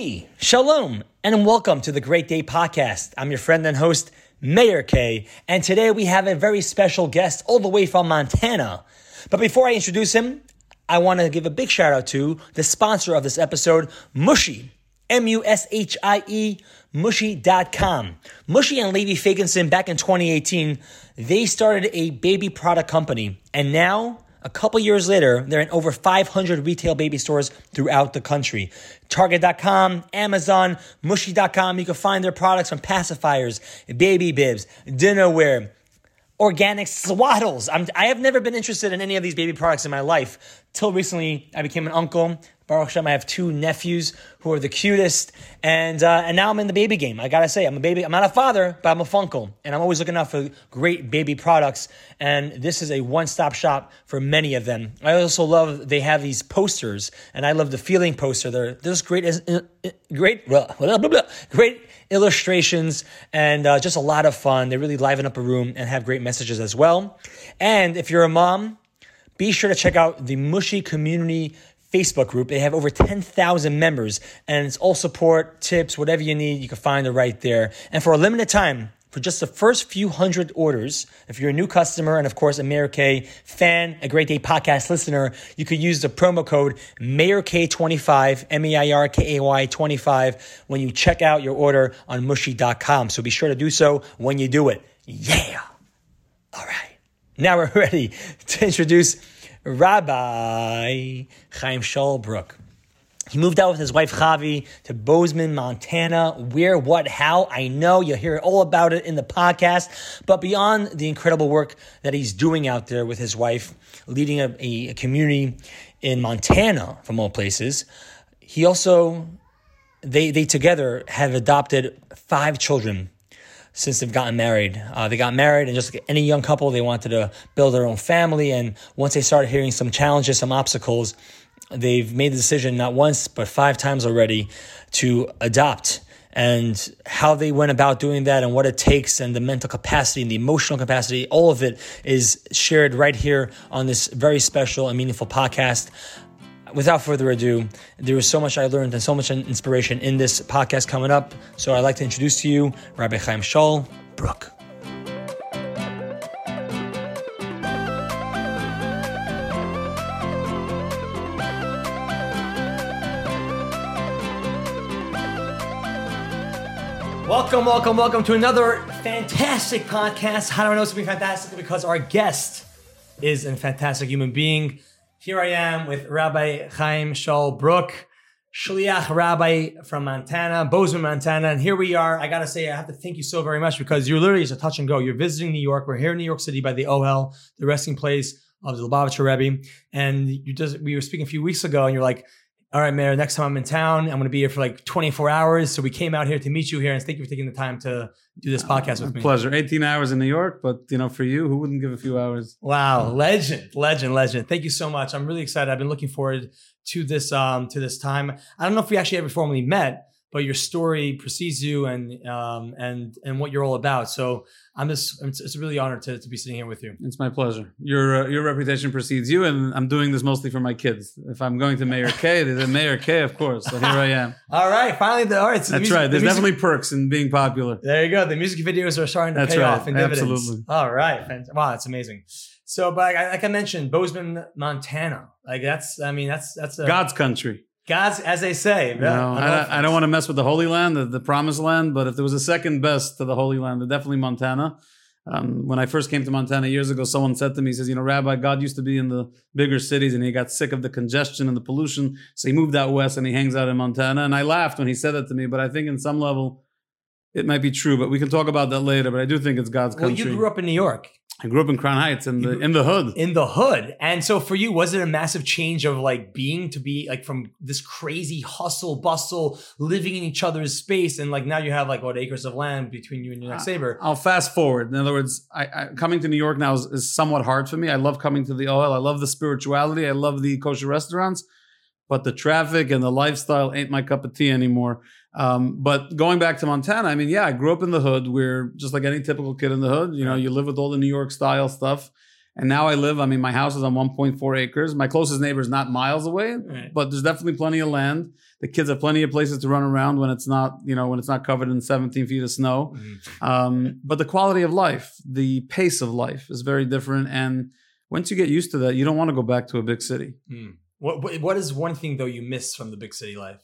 Hey, shalom, and welcome to the Great Day Podcast. I'm your friend and host, Meir Kay, and today we have a very special guest all the way from Montana. But before I introduce him, I want to give a big shout out to the sponsor of this episode, Mushie. M U S H I E, Mushie.com. Mushy and Levy Fagenson back in 2018, they started a baby product company. And now, a couple years later, they're in over 500 retail baby stores throughout the country. Target.com, Amazon, Mushie.com, you can find their products from pacifiers, baby bibs, dinnerware, organic swaddles. I'm, I have never been interested in any of these baby products in my life. Till recently, I became an uncle. Baruch Hashem, I have two nephews who are the cutest, and uh, and now I'm in the baby game. I gotta say, I'm a baby. I'm not a father, but I'm a funkle, and I'm always looking out for great baby products. And this is a one-stop shop for many of them. I also love they have these posters, and I love the feeling poster. They're just great, great, blah, blah, blah, great illustrations, and uh, just a lot of fun. They really liven up a room and have great messages as well. And if you're a mom, be sure to check out the Mushie Community Facebook group. They have over 10,000 members and it's all support, tips, whatever you need, you can find it right there. And for a limited time, for just the first few hundred orders, if you're a new customer and of course a Meir Kay fan, a Great Day podcast listener, you could use the promo code MEIRKAY25, M-A-I-R-K-A-Y 25 when you check out your order on mushie.com. So be sure to do so when you do it. Yeah. All right. Now we're ready to introduce Rabbi Chaim Shaul He moved out with his wife Chavi to Bozeman, Montana. Where, what, how? I know you'll hear all about it in the podcast. But beyond the incredible work that he's doing out there with his wife, leading a, a community in Montana, from all places, he also they they together have adopted five children since they've gotten married. Uh, they got married, and just like any young couple, they wanted to build their own family. And once they started hearing some challenges, some obstacles, they've made the decision not once, but five times already to adopt. And how they went about doing that and what it takes and the mental capacity and the emotional capacity, all of it is shared right here on this very special and meaningful podcast without further ado, there was so much I learned and so much inspiration in this podcast coming up. So I'd like to introduce to you Rabbi Chaim Shaul Bruk. Welcome, welcome, welcome to another fantastic podcast. How do I know it's going to be fantastic? Because our guest is a fantastic human being here I am with Rabbi Chaim Shaul Bruk, Shliach Rabbi from Montana, Bozeman, Montana. And here we are. I got to say, I have to thank you so very much because you're literally just a touch and go. You're visiting New York. We're here in New York City by the Ohel, the resting place of the Lubavitcher Rebbe. And you just, we were speaking a few weeks ago and you're like, all right, Meir, next time I'm in town, I'm going to be here for like 24 hours. So we came out here to meet you here and thank you for taking the time to do this podcast with me. Pleasure. 18 hours in New York, but you know, for you, who wouldn't give a few hours? Wow. Legend, legend, legend. Thank you so much. I'm really excited. I've been looking forward to this, um, to this time. I don't know if we actually ever formally met, but your story precedes you and um, and and what you're all about. So I'm just it's, it's a really honor to, to be sitting here with you. It's my pleasure. Your uh, your reputation precedes you, and I'm doing this mostly for my kids. If I'm going to Meir Kay, there's a Meir Kay, of course. So here I am. all right, finally, the, all right. So That's music, right. There's the music, definitely perks in being popular. There you go. The music videos are starting to That's pay right. off in dividends. Absolutely. All right. Wow, that's amazing. So, but like I mentioned, Bozeman, Montana. Like that's, I mean, that's that's a, God's country. God's, as they say. No, I, don't, I don't want to mess with the Holy Land, the, the Promised Land, but if there was a second best to the Holy Land, definitely Montana. Um, when I first came to Montana years ago, someone said to me, he says, you know, Rabbi, God used to be in the bigger cities and he got sick of the congestion and the pollution. So he moved out west and he hangs out in Montana. And I laughed when he said that to me, but I think in some level it might be true, but we can talk about that later. But I do think it's God's country. Well, you grew up in New York. I grew up in Crown Heights in the in the hood. In the hood. And so for you, was it a massive change of like being to be like from this crazy hustle, bustle, living in each other's space, and like now you have like what acres of land between you and your next neighbor? I'll fast forward. In other words, I, I, coming to New York now is, is somewhat hard for me. I love coming to the Ohel. I love the spirituality. I love the kosher restaurants, but the traffic and the lifestyle ain't my cup of tea anymore. Um, but going back to Montana, I mean, yeah, I grew up in the hood. We're just like any typical kid in the hood. You know, you live with all the New York style stuff. And now I live, I mean, my house is on 1.4 acres. My closest neighbor is not miles away, Right. but there's definitely plenty of land. The kids have plenty of places to run around when it's not, you know, when it's not covered in 17 feet of snow. Mhm. Um, but the quality of life, the pace of life is very different. And once you get used to that, you don't want to go back to a big city. Mm. What what is one thing though you miss from the big city life?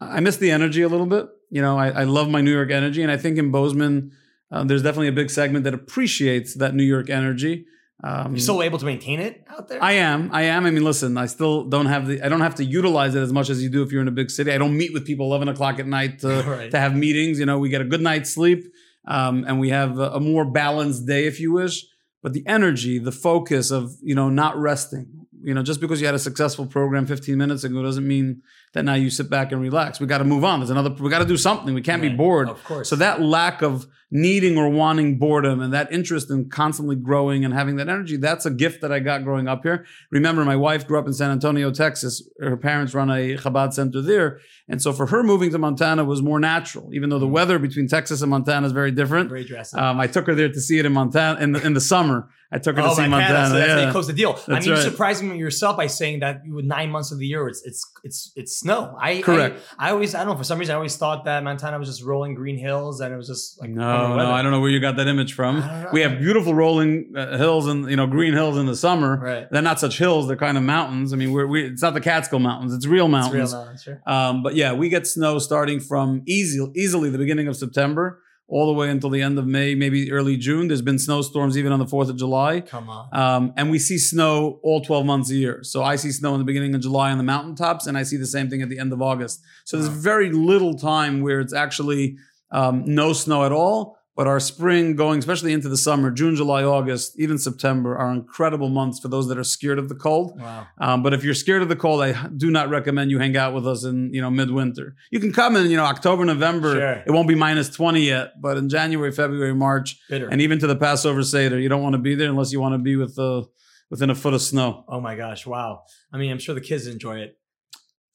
I miss the energy a little bit. You know, I, I love my New York energy, and I think in Bozeman, uh, there's definitely a big segment that appreciates that New York energy. Um, You're still able to maintain it out there? I am. I am. I mean, listen, I still don't have the. I don't have to utilize it as much as you do if you're in a big city. I don't meet with people 11 o'clock at night to, Right. to have meetings. You know, we get a good night's sleep, um, and we have a, a more balanced day, if you wish. But the energy, the focus of you know not resting. You know, just because you had a successful program 15 minutes ago doesn't mean that now you sit back and relax. We got to move on. There's another. We got to do something. We can't be bored. Of course. So that lack of needing or wanting boredom and that interest in constantly growing and having that energy, that's a gift that I got growing up here. Remember, my wife grew up in San Antonio, Texas. Her parents run a Chabad center there. And so for her, moving to Montana was more natural, even though the weather between Texas and Montana is very different. very drastic. Um, I took her there to see it in Montana in the, in the summer. I took her to Oh, see Montana, Montana. so that's how you close the deal. I mean, right. you're surprising yourself by saying that you with nine months of the year, it's it's it's it's snow. I Correct. I, I always I don't know for some reason I always thought that Montana was just rolling green hills and it was just like No, no. I don't know where you got that image from. I don't know. We have beautiful rolling uh, hills and you know green hills in the summer. Right. They're not such hills; they're kind of mountains. I mean, we're, we it's not the Catskill Mountains; it's real It's mountains. real mountains, sure. Um, but yeah, we get snow starting from easy, easily the beginning of September all the way until the end of May, maybe early June. There's been snowstorms even on the Fourth of July. Come on. Um, and we see snow all 12 months a year. So I see snow in the beginning of July on the mountaintops, and I see the same thing at the end of August. So there's very little time where it's actually um, no snow at all. But our spring going, especially into the summer, June, July, August, even September, are incredible months for those that are scared of the cold. Wow. Um, but if you're scared of the cold, I do not recommend you hang out with us in you know midwinter. You can come in you know October, November. Sure. It won't be minus 20 yet, but in January, February, March, Bitter. and even to the Passover Seder, you don't want to be there unless you want to be with the within a foot of snow. oh my gosh. Wow. I mean, I'm sure the kids enjoy it.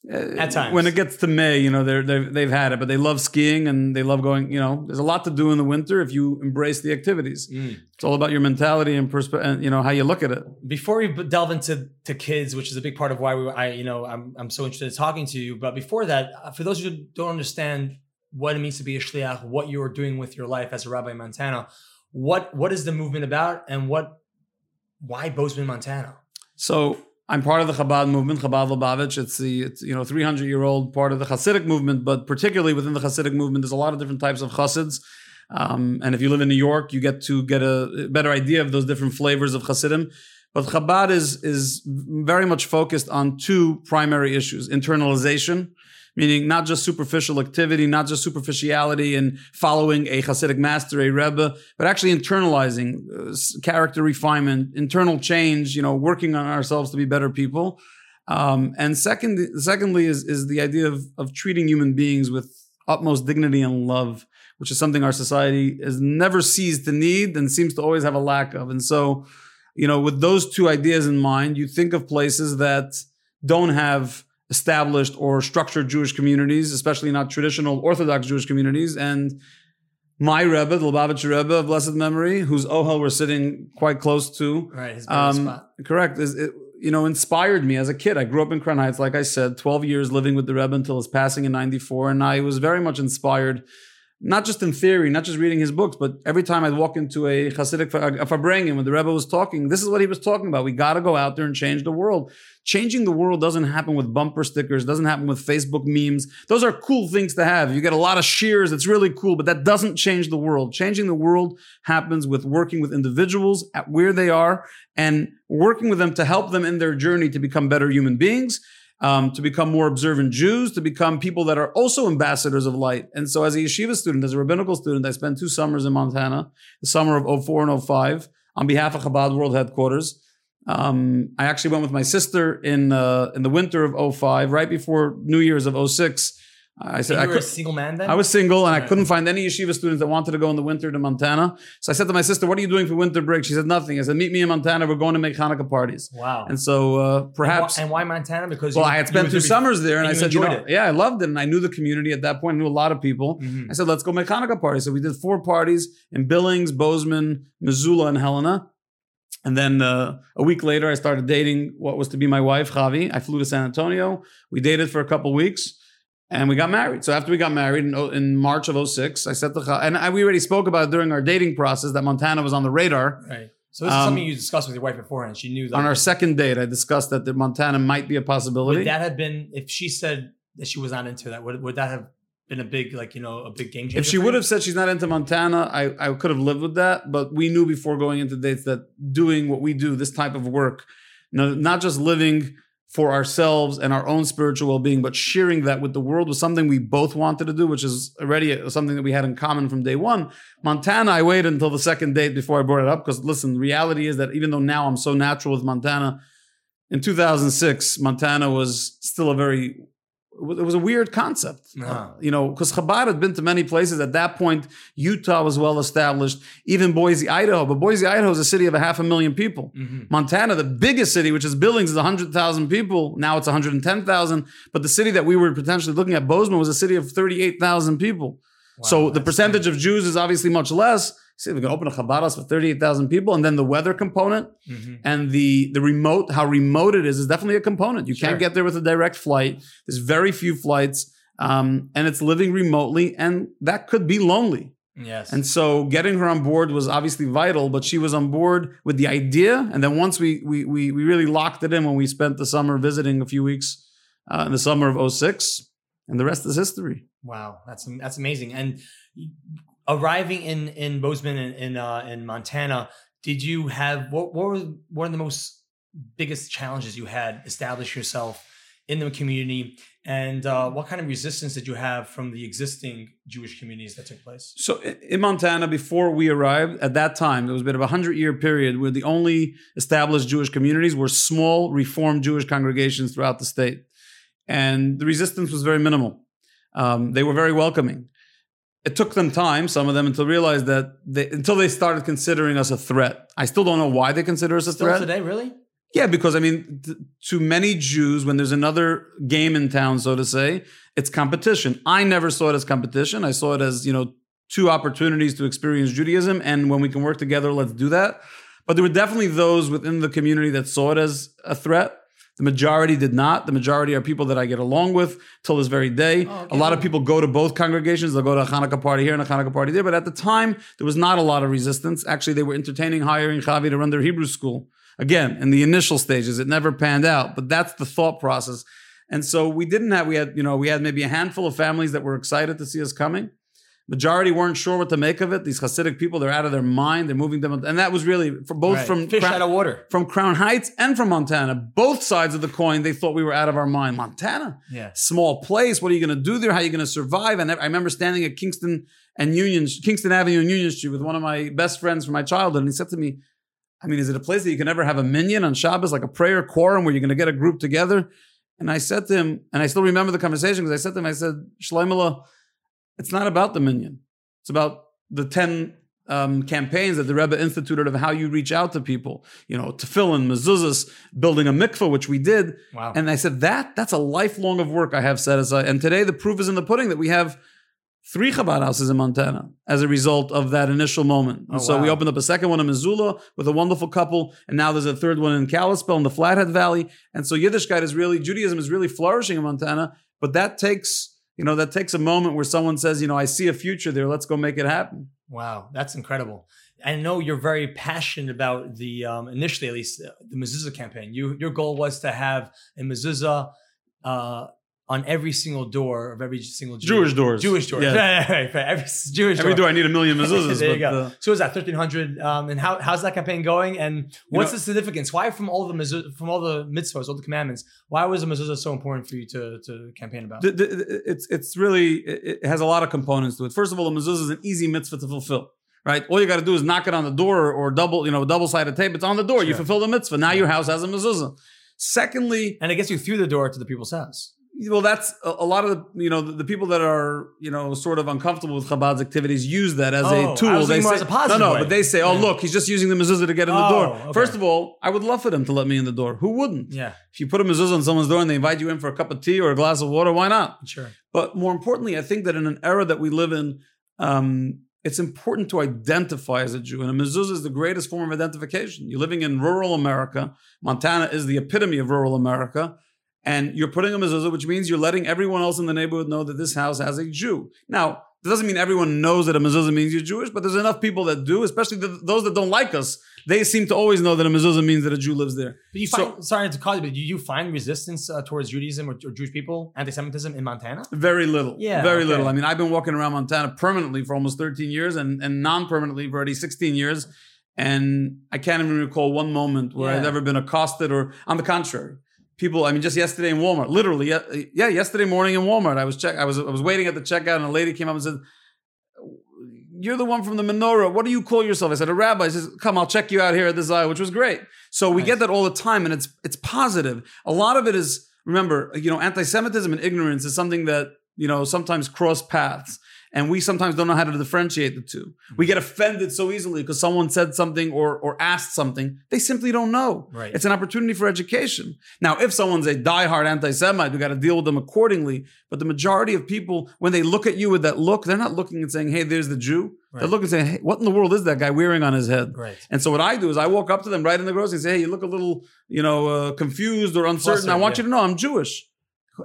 Uh, At times. when it gets to May, you know they're, they've they've had it, but they love skiing and they love going. You know, there's a lot to do in the winter if you embrace the activities. Mm. It's all about your mentality and perspe- and you know how you look at it. before we delve into to kids, which is a big part of why we, I, you know, I'm, I'm so interested in talking to you. But before that, uh, for those who don't understand what it means to be a shliach, what you are doing with your life as a rabbi in Montana, what what is the movement about, and what why Bozeman, Montana? So I'm part of the Chabad movement, Chabad Lubavitch. It's the it's, you know 300 year old part of the Hasidic movement, but particularly within the Hasidic movement, there's a lot of different types of Hasids. Um, and if you live in New York, you get to get a better idea of those different flavors of Hasidim. But Chabad is is very much focused on two primary issues: internalization, meaning not just superficial activity, not just superficiality and following a Hasidic master, a Rebbe, but actually internalizing uh, character refinement, internal change, you know, working on ourselves to be better people. Um, and second, secondly, is, is the idea of, of treating human beings with utmost dignity and love, which is something our society has never ceased to need and seems to always have a lack of. And so, you know, with those two ideas in mind, you think of places that don't have established or structured Jewish communities, especially not traditional Orthodox Jewish communities. And my Rebbe, the Lubavitcher Rebbe of blessed memory, whose Ohel we're sitting quite close to, Right, his um, spot. correct, is it, you know, inspired me as a kid. I grew up in Crown Heights, like I said, 12 years living with the Rebbe until his passing in 94. And I was very much inspired, not just in theory, not just reading his books, but every time I'd walk into a Hasidic, a Farbrengen, when the Rebbe was talking, this is what he was talking about. We got to go out there and change the world. Changing the world doesn't happen with bumper stickers, doesn't happen with Facebook memes. Those are cool things to have. You get a lot of shares, it's really cool, but that doesn't change the world. Changing the world happens with working with individuals at where they are and working with them to help them in their journey to become better human beings. Um, to become more observant Jews, to become people that are also ambassadors of light. And so, as a yeshiva student, as a rabbinical student, I spent two summers in Montana, the summer of 04 and 05, on behalf of Chabad World Headquarters. Um, I actually went with my sister in uh, in the winter of 05, right before New Year's of 06. I said I you were could, a single man then. I was single and I couldn't find any yeshiva students that wanted to go in the winter to Montana. So I said to my sister, "What are you doing for winter break?" She said, "Nothing." I said, "Meet me in Montana. We're going to make Hanukkah parties." wow. And so uh, And why- perhaps and why, Montana? Because well, you- I had spent two summers there, and, and I said, you know, yeah, I loved it, and I knew the community at that point. I knew a lot of people. Mhm. I said, let's go make Hanukkah parties. So we did four parties in Billings, Bozeman, Missoula, and Helena. and then uh, a week later, I started dating what was to be my wife, Chavi. I flew to San Antonio. We dated for a couple weeks and we got married. So after we got married in, in March of 06, I said to Chavi, and I, we already spoke about it during our dating process that Montana was on the radar. Right. So this is Um, something you discussed with your wife beforehand. She knew that. On our second date, I discussed that the Montana might be a possibility. would that have been if she said that she was not into that? Would, would that have been a big like you know a big game changer? if she would have said she's not into Montana, I, I could have lived with that. But we knew before going into dates that doing what we do, this type of work, no, not just living for ourselves and our own spiritual well-being, but sharing that with the world was something we both wanted to do, which is already something that we had in common from day one. Montana, I waited until the second date before I brought it up because listen, the reality is that even though now I'm so natural with Montana, in 2006, Montana was still a very it was a weird concept, Uh-huh. you know, because Chabad had been to many places. At that point, Utah was well established, even Boise, Idaho. But Boise, Idaho is a city of a half a million people. Mhm. Montana, the biggest city, which is Billings, is 100,000 people. Now it's 110,000. But the city that we were potentially looking at, Bozeman, was a city of 38,000 people. so the percentage of Jews is obviously much less. See, we're going to open a Chabad house for 38,000 people. And then the weather component Mhm. and the the remote, how remote it is, is definitely a component. You Sure. can't get there with a direct flight. There's very few flights. Um, and it's living remotely, and that could be lonely. Yes. And so getting her on board was obviously vital, but she was on board with the idea. And then once we we we, we really locked it in when we spent the summer visiting a few weeks uh, in the summer of 06, and the rest is history. Wow, that's that's amazing. And arriving in in Bozeman in in, uh, in Montana, did you have what what were one of the most biggest challenges you had establish yourself in the community, and uh, what kind of resistance did you have from the existing Jewish communities that took place? So in Montana, before we arrived, at that time, there was a bit of a hundred year period where the only established Jewish communities were small Reformed Jewish congregations throughout the state. And the resistance was very minimal. Um, they were very welcoming. It took them time, some of them, until realize that they, until they started considering us a threat. I still don't know why they consider us a Still threat. today, really? Yeah, because I mean, t- to many Jews, when there's another game in town, so to say, it's competition. I never saw it as competition. I saw it as, you know, two opportunities to experience Judaism. And when we can work together, let's do that. But there were definitely those within the community that saw it as a threat. The majority did not. The majority are people that I get along with till this very day. Oh, okay. A lot of people go to both congregations. They'll go to a Hanukkah party here and a Hanukkah party there. But at the time, there was not a lot of resistance. Actually, they were entertaining hiring Chavi to run their Hebrew school. Again, in the initial stages, it never panned out. But that's the thought process. And so we didn't have, we had, you know, we had maybe a handful of families that were excited to see us coming. Majority weren't sure what to make of it. These Hasidic people, they're out of their mind. They're moving them. And that was really for both Right. from fish Crown- out of water. from Crown Heights and from Montana. Both sides of the coin, they thought we were out of our mind. Montana, Yeah. small place. What are you going to do there? How are you going to survive? And I remember standing at Kingston and Union, Kingston Avenue and Union Street with one of my best friends from my childhood. And he said to me, I mean, is it a place that you can ever have a minyan on Shabbos, like a prayer quorum where you're going to get a group together? And I said to him, and I still remember the conversation because I said to him, I said, Shloimela, it's not about the minyan. It's about the 10 um, campaigns that the Rebbe instituted of how you reach out to people, you know, tefillin, mezuzahs, building a mikveh, which we did. Wow. And I said, that, that's a lifelong of work I have set aside. And today the proof is in the pudding that we have three Chabad houses in Montana as a result of that initial moment. And Oh, so we opened up a second one in Missoula with a wonderful couple. And now there's a third one in Kalispell in the Flathead Valley. And so Yiddishkeit is really, Judaism is really flourishing in Montana. But that takes, you know, that takes a moment where someone says, you know, I see a future there. Let's go make it happen. Wow, that's incredible. I know you're very passionate about the um, initially, at least, uh, the mezuzah campaign. You your goal was to have a mezuzah uh, on every single door of every single Jew- Jewish doors. Jewish door. Yeah. Right, right, right. Every Jewish Every door. door I need a million mezuzahs. there you go. uh, so is that thirteen hundred? Um, and how how's that campaign going? And what's know- the significance? Why from all the mezuzah, from all the mitzvahs, all the commandments? Why was the mezuzah so important for you to to campaign about? the- the- it's it's really it has a lot of components to it. First of all, the mezuzah is an easy mitzvah to fulfill. Right, all you got to do is knock it on the door or double, you know, double sided tape. It's on the door. You fulfill the mitzvah. Now your house has a mezuzah. Secondly, and it gets you through the door to the people's house. Well, that's a, a lot of the, you know, the, the people that are, you know, sort of uncomfortable with Chabad's activities use that as Oh, a tool. They say, as a positive no, no, way. but they say, oh, Yeah. look, he's just using the mezuzah to get in the Oh, door. okay. First of all, I would love for them to let me in the door. Who wouldn't? Yeah, If you put a mezuzah on someone's door and they invite you in for a cup of tea or a glass of water, why not? sure. But more importantly, I think that in an era that we live in, um, it's important to identify as a Jew. And a mezuzah is the greatest form of identification. You're living in rural America. Montana is the epitome of rural America. And you're putting a mezuzah, which means you're letting everyone else in the neighborhood know that this house has a Jew. Now, that doesn't mean everyone knows that a mezuzah means you're Jewish, but there's enough people that do, especially the, those that don't like us. They seem to always know that a mezuzah means that a Jew lives there. But you find, so, sorry to call you, but do you find resistance uh, towards Judaism or, or, Jewish people, anti-Semitism in Montana? Very little. Yeah, very okay. little. I mean, I've been walking around Montana permanently for almost 13 years, and and non-permanently for already 16 years, and I can't even recall one moment where yeah. I've ever been accosted or, on the contrary people. I mean, just yesterday in Walmart, literally, yeah, yesterday morning in Walmart, I was check, I was I was waiting at the checkout, and a lady came up and said, you're the one from the menorah. What do you call yourself? I said, a rabbi. He says, come, I'll check you out here at the Zaya, which was great. So we nice. get that all the time, and it's it's positive. A lot of it is, remember, you know, anti-Semitism and ignorance is something that, you know, sometimes cross paths and we sometimes don't know how to differentiate the two. We get offended so easily because someone said something or or asked something they simply don't know. Right. It's an opportunity for education. Now, if someone's a diehard anti-Semite, we got to deal with them accordingly. But the majority of people, when they look at you with that look, they're not looking and saying, "Hey, there's the Jew." Right. They're looking and saying, "Hey, what in the world is that guy wearing on his head?" Right. And so what I do is I walk up to them right in the grocery and say, "Hey, you look a little, you know, uh, confused or uncertain. Flustered, I want yeah. you to know I'm Jewish."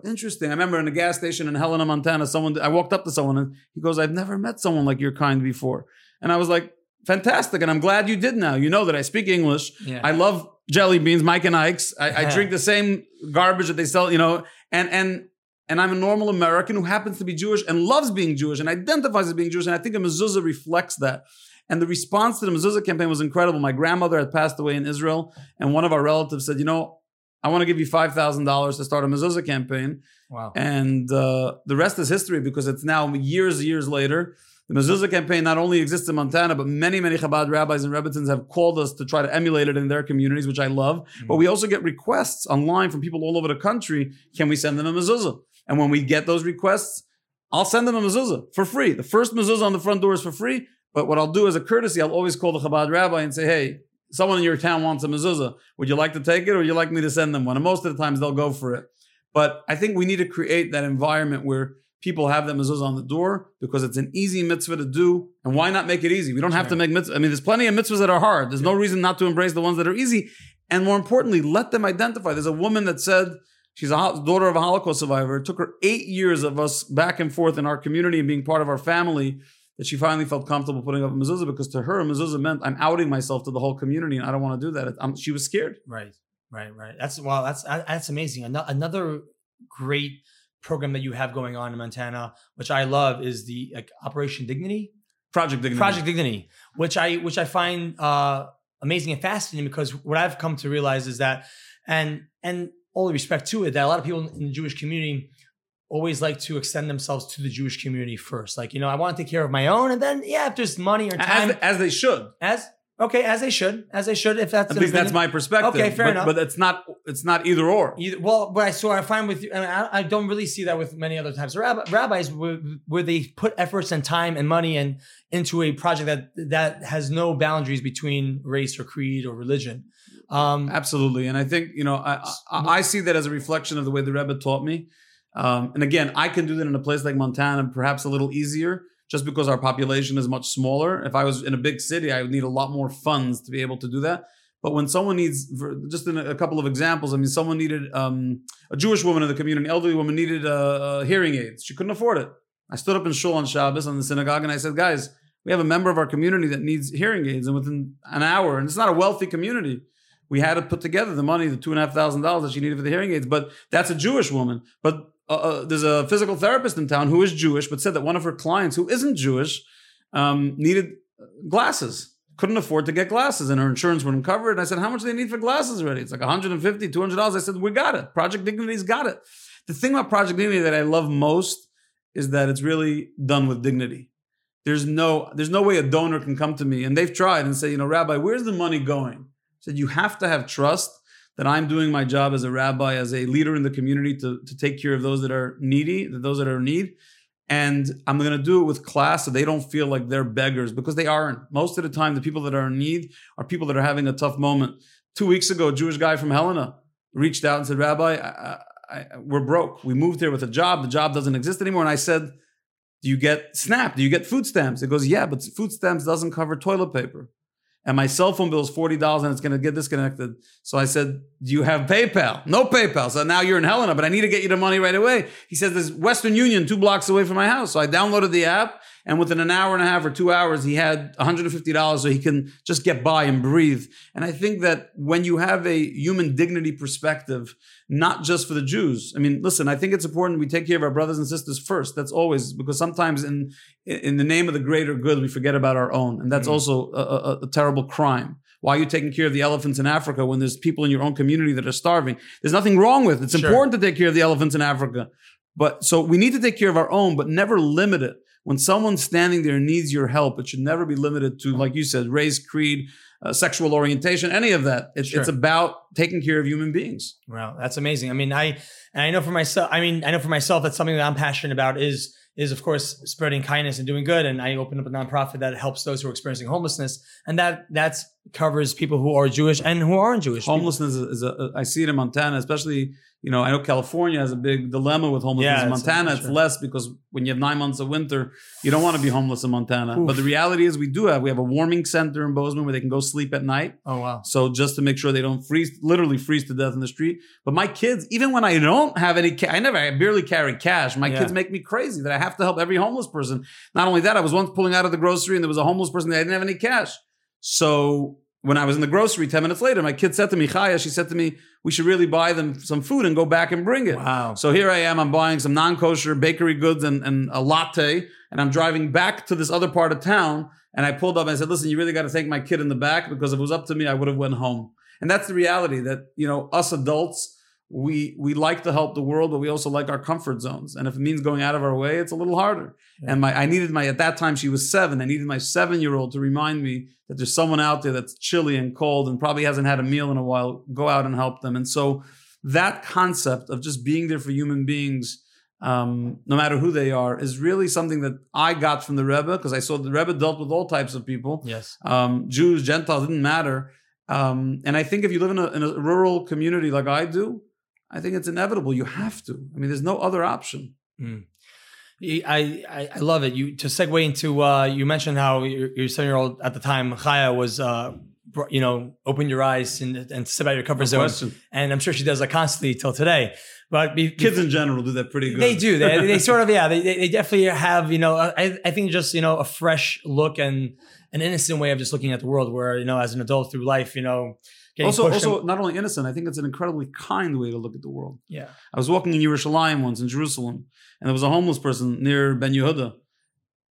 Interesting. I remember in a gas station in Helena, Montana, someone I walked up to someone and he goes, I've never met someone like your kind before. And I was like, fantastic. And I'm glad you did now. You know that I speak English. Yeah. I love jelly beans, Mike and Ike's. I, I drink the same garbage that they sell, you know, and and and I'm a normal American who happens to be Jewish and loves being Jewish and identifies as being Jewish. And I think a mezuzah reflects that. And the response to the mezuzah campaign was incredible. My grandmother had passed away in Israel, and one of our relatives said, "You know, I want to give you five thousand dollars to start a mezuzah campaign. Wow! And uh, the rest is history because it's now years, years later. The mezuzah campaign not only exists in Montana, but many, many Chabad rabbis and Rebbetzins have called us to try to emulate it in their communities, which I love. Mm-hmm. But we also get requests online from people all over the country. Can we send them a mezuzah? And when we get those requests, I'll send them a mezuzah for free. The first mezuzah on the front door is for free. But what I'll do as a courtesy, I'll always call the Chabad rabbi and say, hey, someone in your town wants a mezuzah. Would you like to take it or would you like me to send them one? And most of the times they'll go for it. But I think we need to create that environment where people have that mezuzah on the door because it's an easy mitzvah to do. And why not make it easy? We don't have to make mitzvah. I mean, there's plenty of mitzvahs that are hard. There's no reason not to embrace the ones that are easy. And more importantly, let them identify. There's a woman that said, She's a daughter of a Holocaust survivor. It took her eight years of us back and forth in our community and being part of our family that she finally felt comfortable putting up a mezuzah because to her a mezuzah meant I'm outing myself to the whole community and I don't want to do that. I'm, she was scared. Right, right, right. That's well, that's that's amazing. Another great program that you have going on in Montana, which I love, is the like Operation Dignity, Project Dignity, Project Dignity, which I which I find uh, amazing and fascinating because what I've come to realize is that, and and all the respect to it, that a lot of people in the Jewish community always like to extend themselves to the Jewish community first. Like, you know, I want to take care of my own, and then yeah, if there's money or time, as, as they should, as okay, as they should, as they should. If that's at least that's my perspective. Okay, fair but, enough. But it's not it's not either or. Either, well, but I so I find with I, mean, I, I, don't really see that with many other types of rabbi, rabbis where, where they put efforts and time and money and into a project that that has no boundaries between race or creed or religion. Um, Absolutely, and I think you know I, I, I see that as a reflection of the way the Rebbe taught me. Um, and again, I can do that in a place like Montana, perhaps a little easier, just because our population is much smaller. If I was in a big city, I would need a lot more funds to be able to do that. But when someone needs, just in a couple of examples, I mean, someone needed um, a Jewish woman in the community, an elderly woman needed uh, hearing aids. She couldn't afford it. I stood up in shul on Shabbos on the synagogue and I said, guys, we have a member of our community that needs hearing aids, and within an hour, and it's not a wealthy community, we had to put together the money, the two and a half thousand dollars that she needed for the hearing aids. But that's a Jewish woman. But uh, uh, there's a physical therapist in town who is Jewish, but said that one of her clients who isn't Jewish um, needed glasses, couldn't afford to get glasses, and her insurance wouldn't cover it. And I said, How much do they need for glasses already? It's like 150 $200. I said, We got it. Project Dignity's got it. The thing about Project Dignity that I love most is that it's really done with dignity. There's no, there's no way a donor can come to me, and they've tried and say, You know, Rabbi, where's the money going? I said, You have to have trust that I'm doing my job as a rabbi, as a leader in the community to, to take care of those that are needy, those that are in need. And I'm going to do it with class so they don't feel like they're beggars because they aren't. Most of the time, the people that are in need are people that are having a tough moment. Two weeks ago, a Jewish guy from Helena reached out and said, Rabbi, I, I, we're broke. We moved here with a job. The job doesn't exist anymore. And I said, do you get SNAP? Do you get food stamps? It goes, yeah, but food stamps doesn't cover toilet paper. And my cell phone bill is $40 and it's going to get disconnected. So I said, do you have PayPal? No PayPal. So now you're in Helena, but I need to get you the money right away. He says, there's Western Union two blocks away from my house. So I downloaded the app and within an hour and a half or two hours, he had $150 so he can just get by and breathe. And I think that when you have a human dignity perspective, not just for the Jews. I mean, listen, I think it's important we take care of our brothers and sisters first. That's always because sometimes in in the name of the greater good, we forget about our own, and that's mm. also a, a, a terrible crime. Why are you taking care of the elephants in Africa when there's people in your own community that are starving? There's nothing wrong with it. It's sure. important to take care of the elephants in Africa. But so we need to take care of our own, but never limit it. When someone's standing there needs your help, it should never be limited to, like you said, race, creed, uh, sexual orientation, any of that. It's, sure. it's about taking care of human beings. Wow, that's amazing. I mean, I and I know for myself. I mean, I know for myself that's something that I'm passionate about. Is is of course spreading kindness and doing good. And I opened up a nonprofit that helps those who are experiencing homelessness, and that that's covers people who are Jewish and who aren't Jewish. Homelessness people. is a, I see it in Montana, especially you know, I know California has a big dilemma with homelessness. Yeah, in Montana, it's, it's less because when you have nine months of winter, you don't want to be homeless in Montana. Oof. But the reality is, we do have we have a warming center in Bozeman where they can go sleep at night. Oh wow! So just to make sure they don't freeze, literally freeze to death in the street. But my kids, even when I don't have any, ca- I never, I barely carry cash. My yeah. kids make me crazy that I have to help every homeless person. Not only that, I was once pulling out of the grocery and there was a homeless person that I didn't have any cash. So when I was in the grocery 10 minutes later, my kid said to me, Chaya, she said to me, we should really buy them some food and go back and bring it. Wow. So here I am, I'm buying some non kosher bakery goods and, and a latte, and I'm driving back to this other part of town. And I pulled up and I said, listen, you really got to thank my kid in the back because if it was up to me, I would have went home. And that's the reality that, you know, us adults, we we like to help the world, but we also like our comfort zones. And if it means going out of our way, it's a little harder. Yeah. And my I needed my at that time she was seven. I needed my seven year old to remind me that there's someone out there that's chilly and cold and probably hasn't had a meal in a while. Go out and help them. And so that concept of just being there for human beings, um, no matter who they are, is really something that I got from the Rebbe because I saw the Rebbe dealt with all types of people. Yes, um, Jews, Gentiles didn't matter. Um, and I think if you live in a, in a rural community like I do, I think it's inevitable. You have to. I mean, there's no other option. Mm. I, I, I love it. You to segue into uh, you mentioned how your, your seven year old at the time Chaya was uh, you know open your eyes and, and step out of your comfort no zone, question. and I'm sure she does that constantly till today. But be, kids in general do that pretty good. They do. They, they sort of yeah. They, they definitely have you know I, I think just you know a fresh look and an innocent way of just looking at the world. Where you know as an adult through life you know also, also not only innocent, I think it's an incredibly kind way to look at the world. Yeah. I was walking in Yerushalayim once in Jerusalem, and there was a homeless person near Ben Yehuda.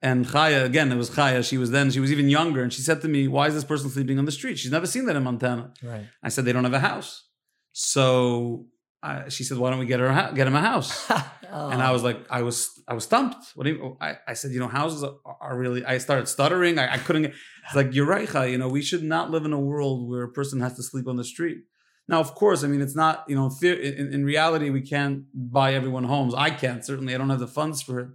And Chaya, again, it was Chaya. She was then, she was even younger. And she said to me, Why is this person sleeping on the street? She's never seen that in Montana. Right. I said, They don't have a house. So I, she said, "Why don't we get her get him a house?" oh. And I was like, I was I was stumped. What do you? I, I said, you know, houses are, are really. I started stuttering. I, I couldn't. Get, it's like you're right. You know, we should not live in a world where a person has to sleep on the street. Now, of course, I mean, it's not. You know, in, in reality, we can't buy everyone homes. I can't certainly. I don't have the funds for it.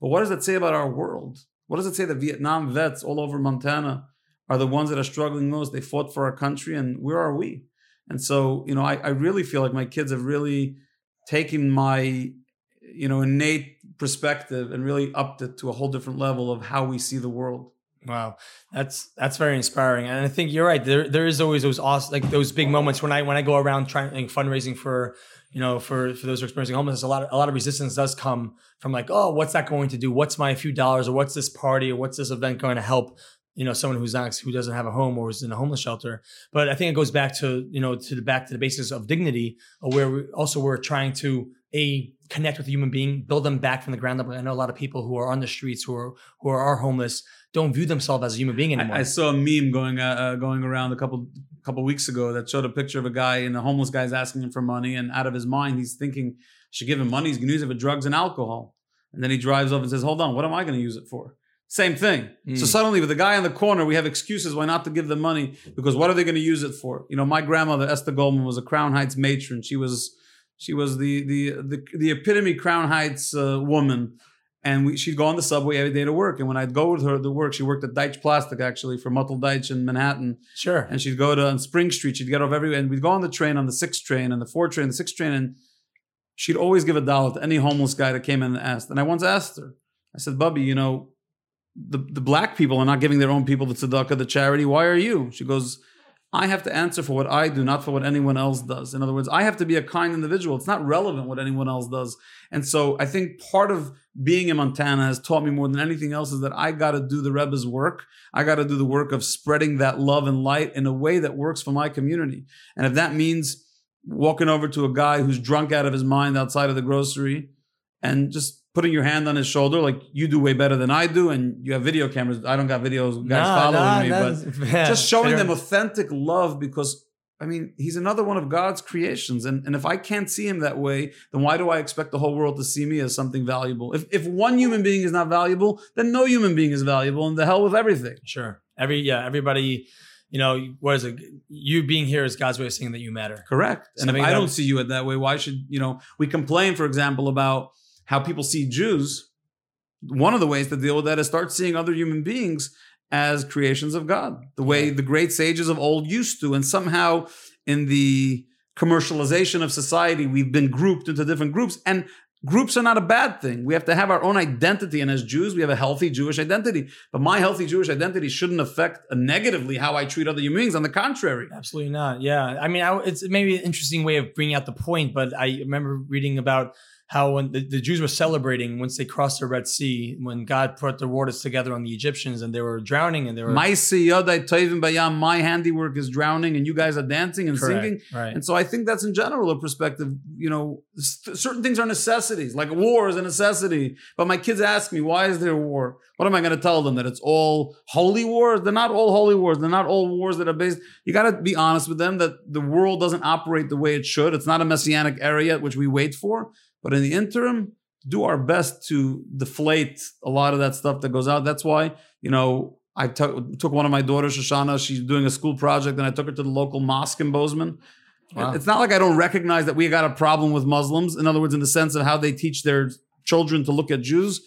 But what does that say about our world? What does it say that Vietnam vets all over Montana are the ones that are struggling most? They fought for our country, and where are we? And so, you know, I, I really feel like my kids have really taken my, you know, innate perspective and really upped it to a whole different level of how we see the world. Wow, that's that's very inspiring, and I think you're right. There there is always those awesome, like those big moments when I when I go around trying like, fundraising for you know for for those who are experiencing homelessness. A lot of, a lot of resistance does come from like, oh, what's that going to do? What's my few dollars, or what's this party, or what's this event going to help? You know someone who's not who doesn't have a home or is in a homeless shelter. But i think it goes back to you know to the back to the basis of dignity where we also we're trying to a connect with a human being build them back from the ground up. I know a lot of people who are on the streets who are who are, are homeless don't view themselves as a human being anymore. I, I saw a meme going uh, uh, going around a couple couple weeks ago that showed a picture of a guy and the homeless guy's asking him for money and out of his mind he's thinking I should give him money. He's going to use it for drugs and alcohol. And then he drives off and says hold on. What am i going to use it for same thing. Mm. So suddenly, with the guy in the corner, we have excuses why not to give them money because what are they going to use it for? You know, my grandmother Esther Goldman was a Crown Heights matron. She was she was the the the, the epitome Crown Heights uh, woman, and we, she'd go on the subway every day to work. And when I'd go with her to work, she worked at Deitch Plastic actually for Muttel Deitch in Manhattan. Sure. And she'd go to on Spring Street. She'd get off everywhere, and we'd go on the train on the sixth train and the four train, the sixth train, and she'd always give a dollar to any homeless guy that came in and asked. And I once asked her I said, Bubby, you know, the, the black people are not giving their own people the tzedakah, the charity. Why are you? She goes, I have to answer for what I do, not for what anyone else does. In other words, I have to be a kind individual. It's not relevant what anyone else does. And so I think part of being in Montana has taught me more than anything else is that I got to do the Rebbe's work. I got to do the work of spreading that love and light in a way that works for my community. And if that means walking over to a guy who's drunk out of his mind outside of the grocery and just putting your hand on his shoulder like you do way better than I do, and you have video cameras. I don't got videos guys following me, but yeah, just showing fair. them authentic love because I mean he's another one of God's creations, and and if I can't see him that way, then why do I expect the whole world to see me as something valuable? If if one human being is not valuable, then no human being is valuable, and the hell with everything. Sure. Every yeah, everybody, you know, what is it? You being here is God's way of saying that you matter. Correct. And Something if I don't see you it that way, why should you know? We complain, for example, about how people see Jews. One of the ways to deal with that is start seeing other human beings as creations of God, the way the great sages of old used to, and somehow in the commercialization of society, we've been grouped into different groups, and groups are not a bad thing. We have to have our own identity, and as Jews, we have a healthy Jewish identity. But my healthy Jewish identity shouldn't affect negatively how I treat other human beings. On the contrary, Absolutely not. Yeah. I mean, I, it's maybe an interesting way of bringing out the point, but I remember reading about how when the, the Jews were celebrating once they crossed the Red Sea, when God put the waters together on the Egyptians and they were drowning and they were My bayam, my handiwork is drowning, and you guys are dancing and Correct. singing. Right. And so I think that's in general a perspective. You know, certain things are necessities. Like war is a necessity. But my kids ask me, why is there war? What am I going to tell them? That it's all holy wars? They're not all holy wars. They're not all wars that are based. You got to be honest with them that the world doesn't operate the way it should. It's not a messianic era yet, which we wait for. But in the interim, do our best to deflate a lot of that stuff that goes out. That's why, you know, I took took one of my daughters, Shoshana. She's doing a school project, and I took her to the local mosque in Bozeman. Wow. It's not like I don't recognize that we got a problem with Muslims. In other words, in the sense of how they teach their children to look at Jews.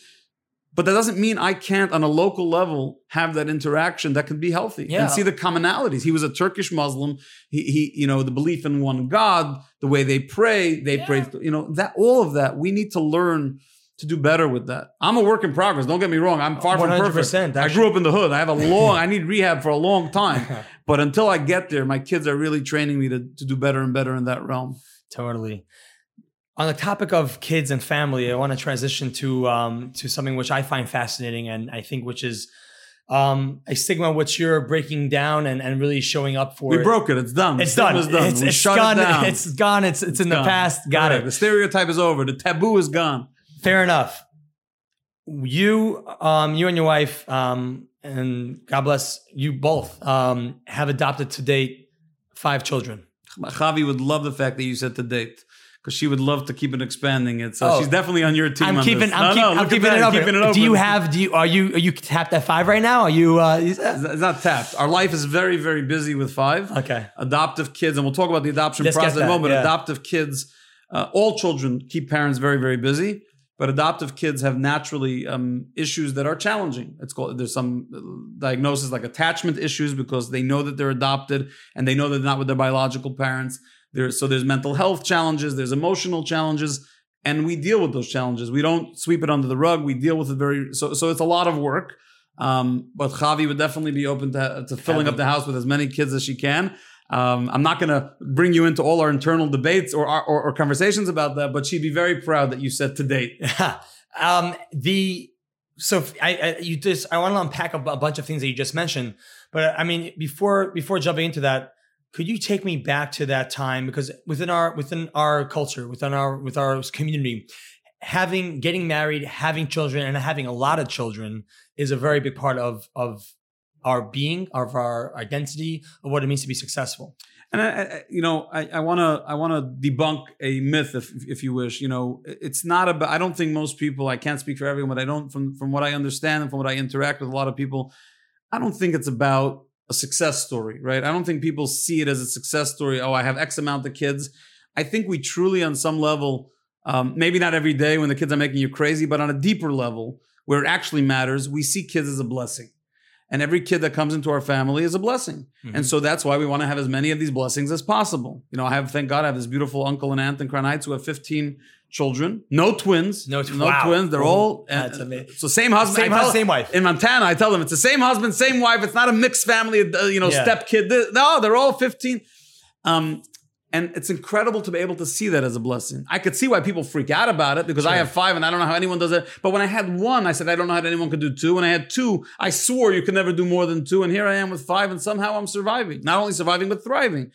But that doesn't mean I can't, on a local level, have that interaction that can be healthy Yeah. and see the commonalities. He was a Turkish Muslim. He, he, you know, the belief in one God, the way they pray, they Yeah. pray, you know, that all of that. We need to learn to do better with that. I'm a work in progress. Don't get me wrong. I'm far from perfect. 100%, I grew up in the hood. I have a long. I need rehab for a long time. But until I get there, my kids are really training me to, to do better and better in that realm. Totally. On the topic of kids and family, I want to transition to um, to something which I find fascinating, and I think which is um, a stigma which you're breaking down and, and really showing up for. We broke it. It's done. It's done. stigma's It's, it's gone. it. It's gone. It's it's in the past. Got Correct. it. The stereotype is over. The taboo is gone. Fair enough. You, um, you and your wife, um, and God bless you both, um, have adopted to date five children. Chavi would love the fact that you said to date. Because she would love to keep it expanding it. So Oh. she's definitely on your team. I'm keeping. I'm, No, keep, no, I'm keeping it open. keeping it open. Do you have? Do you are you are you tapped at five right now? Are you? Uh, is that- It's not tapped. Our life is very, very busy with five. okay. adoptive kids, and we'll talk about the adoption Let's process in a moment. yeah. Adoptive kids, uh, all children keep parents very, very busy, but adoptive kids have naturally um, issues that are challenging. It's called there's some uh, diagnosis like attachment issues because they know that they're adopted and they know that they're not with their biological parents. There's so there's mental health challenges, there's emotional challenges, and we deal with those challenges. We don't sweep it under the rug. We deal with it very so so it's a lot of work. Um, but Chavi would definitely be open to, to filling up the house with as many kids as she can. Um, I'm not going to bring you into all our internal debates or, or or conversations about that, but she'd be very proud that you said to date. um, the so I, I you just I want to unpack a, a bunch of things that you just mentioned, but I mean before before jumping into that, could you take me back to that time because within our within our culture, within our with our community, having getting married, having children, and having a lot of children is a very big part of of our being, of our identity, of what it means to be successful. And I, I, you know, I want to I want to debunk a myth, if if you wish. You know, it's not about. I don't think most people. I can't speak for everyone, but I don't. From from what I understand and from what I interact with a lot of people, I don't think it's about a success story, right? I don't think people see it as a success story. Oh, I have X amount of kids. I think we truly, on some level, um, maybe not every day when the kids are making you crazy, but on a deeper level where it actually matters, we see kids as a blessing. And every kid that comes into our family is a blessing. And so that's why we want to have as many of these blessings as possible. You know, I have, thank God, I have this beautiful uncle and aunt in Crown Heights who have 15 children, no twins, No tw- no wow. twins. They're all that's and- amazing. So same husband, Same tell- same wife. In Montana, I tell them it's the same husband, same wife. It's not a mixed family, uh, you know, Yeah. step kid. No, they're all fifteen. Um, and it's incredible to be able to see that as a blessing. I could see why people freak out about it because I have five and I don't know how anyone does it. But when I had one, I said, I don't know how anyone could do two. When I had two, I swore you could never do more than two. And here I am with five, and somehow I'm surviving. Not only surviving, but thriving.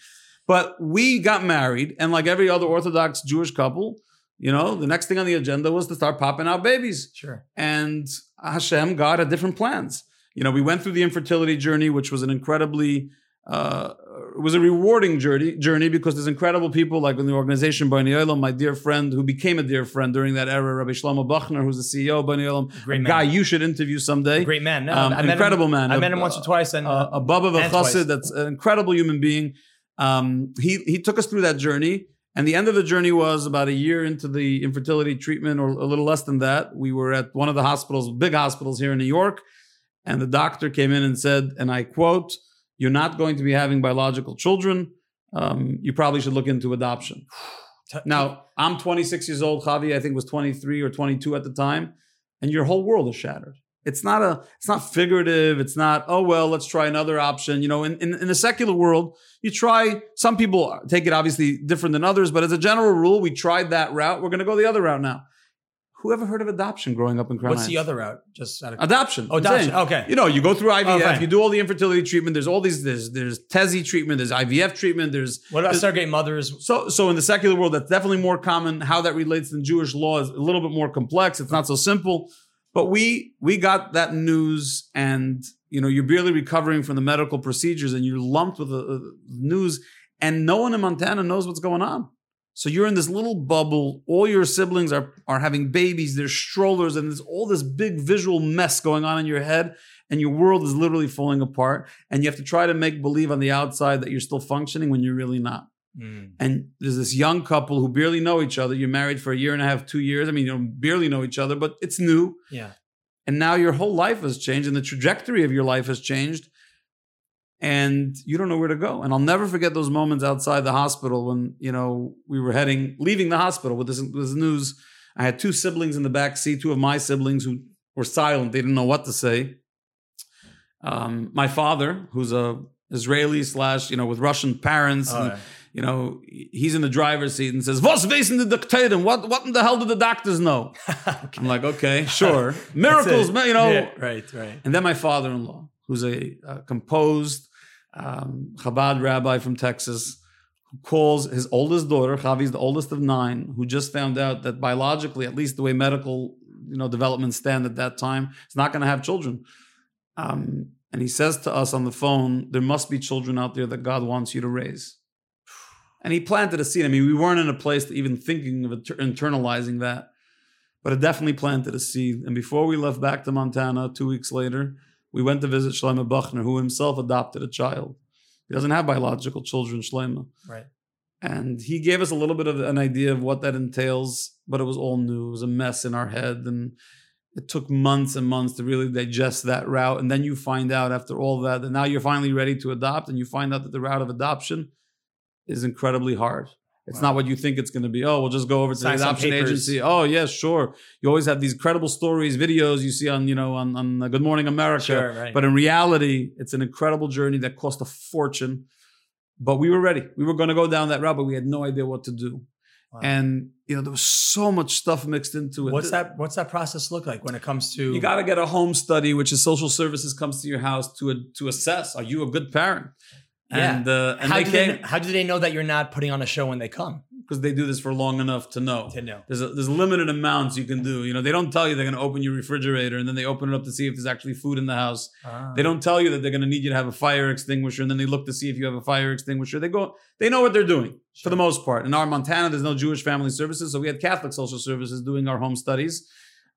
But we got married, and like every other Orthodox Jewish couple, you know, the next thing on the agenda was to start popping out babies Sure. and Hashem, God had different plans. You know, we went through the infertility journey, which was an incredibly, uh, it was a rewarding journey, journey because there's incredible people like in the organization Bonei Olam, my dear friend who became a dear friend during that era, Rabbi Shlomo Bochner, who's the CEO of Bonei Olam, Great a man. guy you should interview someday. Great man. No, Um, I incredible him, man. I A- met him once or twice, and uh, a Baba. Chassid, that's an incredible human being. Um, he he took us through that journey, and the end of the journey was about a year into the infertility treatment, or a little less than that. We were at one of the hospitals, big hospitals here in New York, and the doctor came in and said, and I quote, "You're not going to be having biological children. Um, you probably should look into adoption." Now, I'm 26 years old. Chavi, I think, was 23 or 22 at the time, and your whole world is shattered. It's not a, it's not figurative. It's not, oh well, let's try another option. You know, in, in, in the secular world, you try. Some people take it obviously different than others, but as a general rule, we tried that route. We're going to go the other route now. Who ever heard of adoption growing up in Crown what's the other route? Just out of Adoption. Oh, adoption. Okay. You know, you go through IVF, Oh, fine. you do all the infertility treatment. There's all these. There's there's TESI treatment. There's IVF treatment. There's What about there's- surrogate mothers? so, so in the secular world, that's definitely more common. How that relates in Jewish law is a little bit more complex. It's not so simple. But we we got that news, and you know, you're barely recovering from the medical procedures, and you're lumped with the uh, news, and no one in Montana knows what's going on. So you're in this little bubble. All your siblings are are having babies. There's strollers, and there's all this big visual mess going on in your head, and your world is literally falling apart. And you have to try to make believe on the outside that you're still functioning when you're really not Mm. and there's this young couple who barely know each other. You're married for a year and a half, two years. I mean, you don't barely know each other, but it's new. Yeah. And now your whole life has changed, and the trajectory of your life has changed, and you don't know where to go. And I'll never forget those moments outside the hospital when you know we were heading, leaving the hospital with this, this news. I had two siblings in the back seat, two of my siblings who were silent; they didn't know what to say. Um, my father, who's a Israeli slash, you know, with Russian parents, Oh, and, yeah. You know, he's in the driver's seat and says, "Was wissen the Doktoren? What what in the hell do the doctors know?" I'm like, "Okay, sure, miracles, That's it. man, you know." Yeah, right, right. And then my father-in-law, who's a uh, composed um, Chabad rabbi from Texas, who calls his oldest daughter, Chavi's the oldest of nine, who just found out that biologically, at least the way medical you know developments stand at that time, is not going to have children. Um, and he says to us on the phone, "There must be children out there that God wants you to raise." And he planted a seed. I mean, we weren't in a place to even thinking of inter- internalizing that, but it definitely planted a seed. And before we left back to Montana, two weeks later, we went to visit Shlomo Bochner, who himself adopted a child. He doesn't have biological children, Shlomo. Right. And he gave us a little bit of an idea of what that entails, but it was all new. It was a mess in our head. And it took months and months to really digest that route. And then you find out after all that that now you're finally ready to adopt, and you find out that the route of adoption is incredibly hard. It's Wow. not what you think it's going to be. Oh, we'll just go over to the adoption agency. Oh, yes, sure. You always have these credible stories, videos you see on, you know, on, on Good Morning America. Sure, right. But in reality, it's an incredible journey that cost a fortune. But we were ready. We were going to go down that route, but we had no idea what to do. Wow. And you know, there was so much stuff mixed into it. What's that? What's that process look like when it comes to? You got to get a home study, which is social services comes to your house to to assess: Are you a good parent? Yeah. And uh, and how they do came they, how do they know that you're not putting on a show when they come? because they do this for long enough to know. To know. There's a, there's limited amounts you can do. You know, they don't tell you they're going to open your refrigerator and then they open it up to see if there's actually food in the house. Ah. They don't tell you that they're going to need you to have a fire extinguisher, and then they look to see if you have a fire extinguisher. They go, they know what they're doing for the most part. In our Montana, there's no Jewish family services, so we had Catholic social services doing our home studies.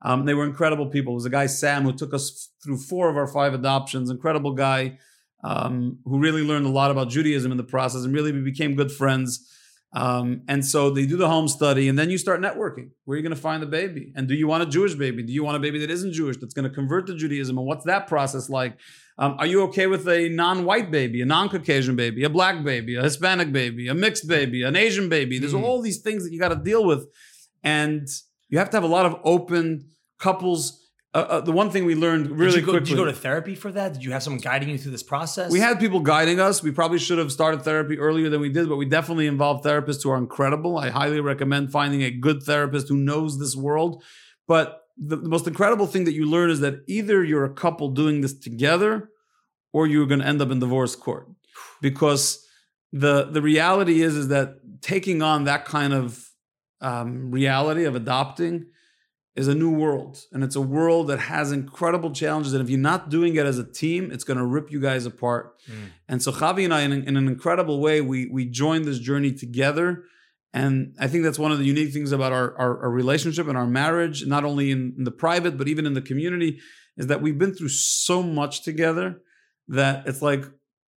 Um, they were incredible people. There was a guy Sam who took us f- through four of our five adoptions. Incredible guy um, who really learned a lot about Judaism in the process, and really became good friends. Um, and so they do the home study, and then you start networking. Where are you going to find the baby? And do you want a Jewish baby? Do you want a baby that isn't Jewish that's going to convert to Judaism? And what's that process like? Um, are you okay with a non-white baby, a non-Caucasian baby, a black baby, a Hispanic baby, a mixed baby, an Asian baby? There's Mm. all these things that you got to deal with. and you have to have a lot of open couples. Uh, uh, the one thing we learned really did go, quickly. did you go to therapy for that? Did you have someone guiding you through this process? we had people guiding us. We probably should have started therapy earlier than we did, but we definitely involved therapists who are incredible. I highly recommend finding a good therapist who knows this world. But the, the most incredible thing that you learn is that either you're a couple doing this together or you're going to end up in divorce court because the the reality is is that taking on that kind of um, reality of adopting is a new world and it's a world that has incredible challenges and if you're not doing it as a team it's going to rip you guys apart Mm. and so Chavi and I in, in an incredible way we we joined this journey together and I think that's one of the unique things about our, our, our relationship and our marriage, not only in, in the private, but even in the community, is that we've been through so much together that it's like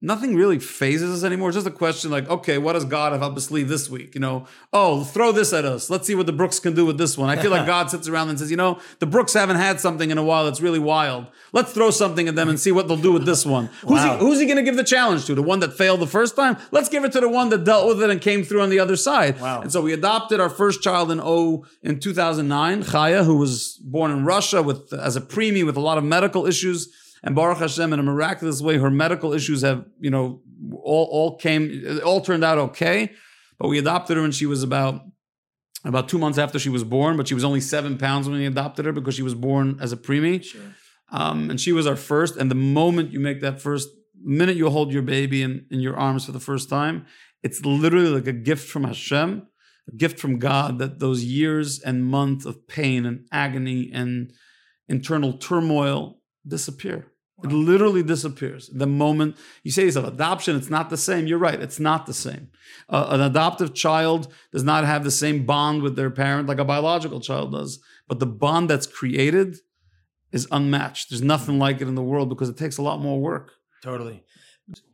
nothing really phases us anymore. It's just a question like, okay, what does God have up his sleeve this week? You know, oh, throw this at us. Let's see what the Bruks can do with this one. I feel like God sits around and says, you know, the Bruks haven't had something in a while that's really wild. Let's throw something at them and see what they'll do with this one. Who's he, who's he going to give the challenge to? The one that failed the first time? Let's give it to the one that dealt with it and came through on the other side. Wow. And so we adopted our first child in O in 2009, Chaya, who was born in Russia with as a preemie with a lot of medical issues. And Baruch Hashem, in a miraculous way, her medical issues have, you know, all, all came, all turned out okay. But we adopted her when she was about about two months after she was born, but she was only seven pounds when we adopted her because she was born as a preemie. Sure. Um, and she was our first. And the moment you make that first minute you hold your baby in, in your arms for the first time, it's literally like a gift from Hashem, a gift from God that those years and months of pain and agony and internal turmoil disappear. It literally disappears. The moment you say to yourself, adoption, it's not the same. You're right, it's not the same. Uh, an adoptive child does not have the same bond with their parent like a biological child does. But the bond that's created is unmatched. There's nothing like it in the world because it takes a lot more work. Totally.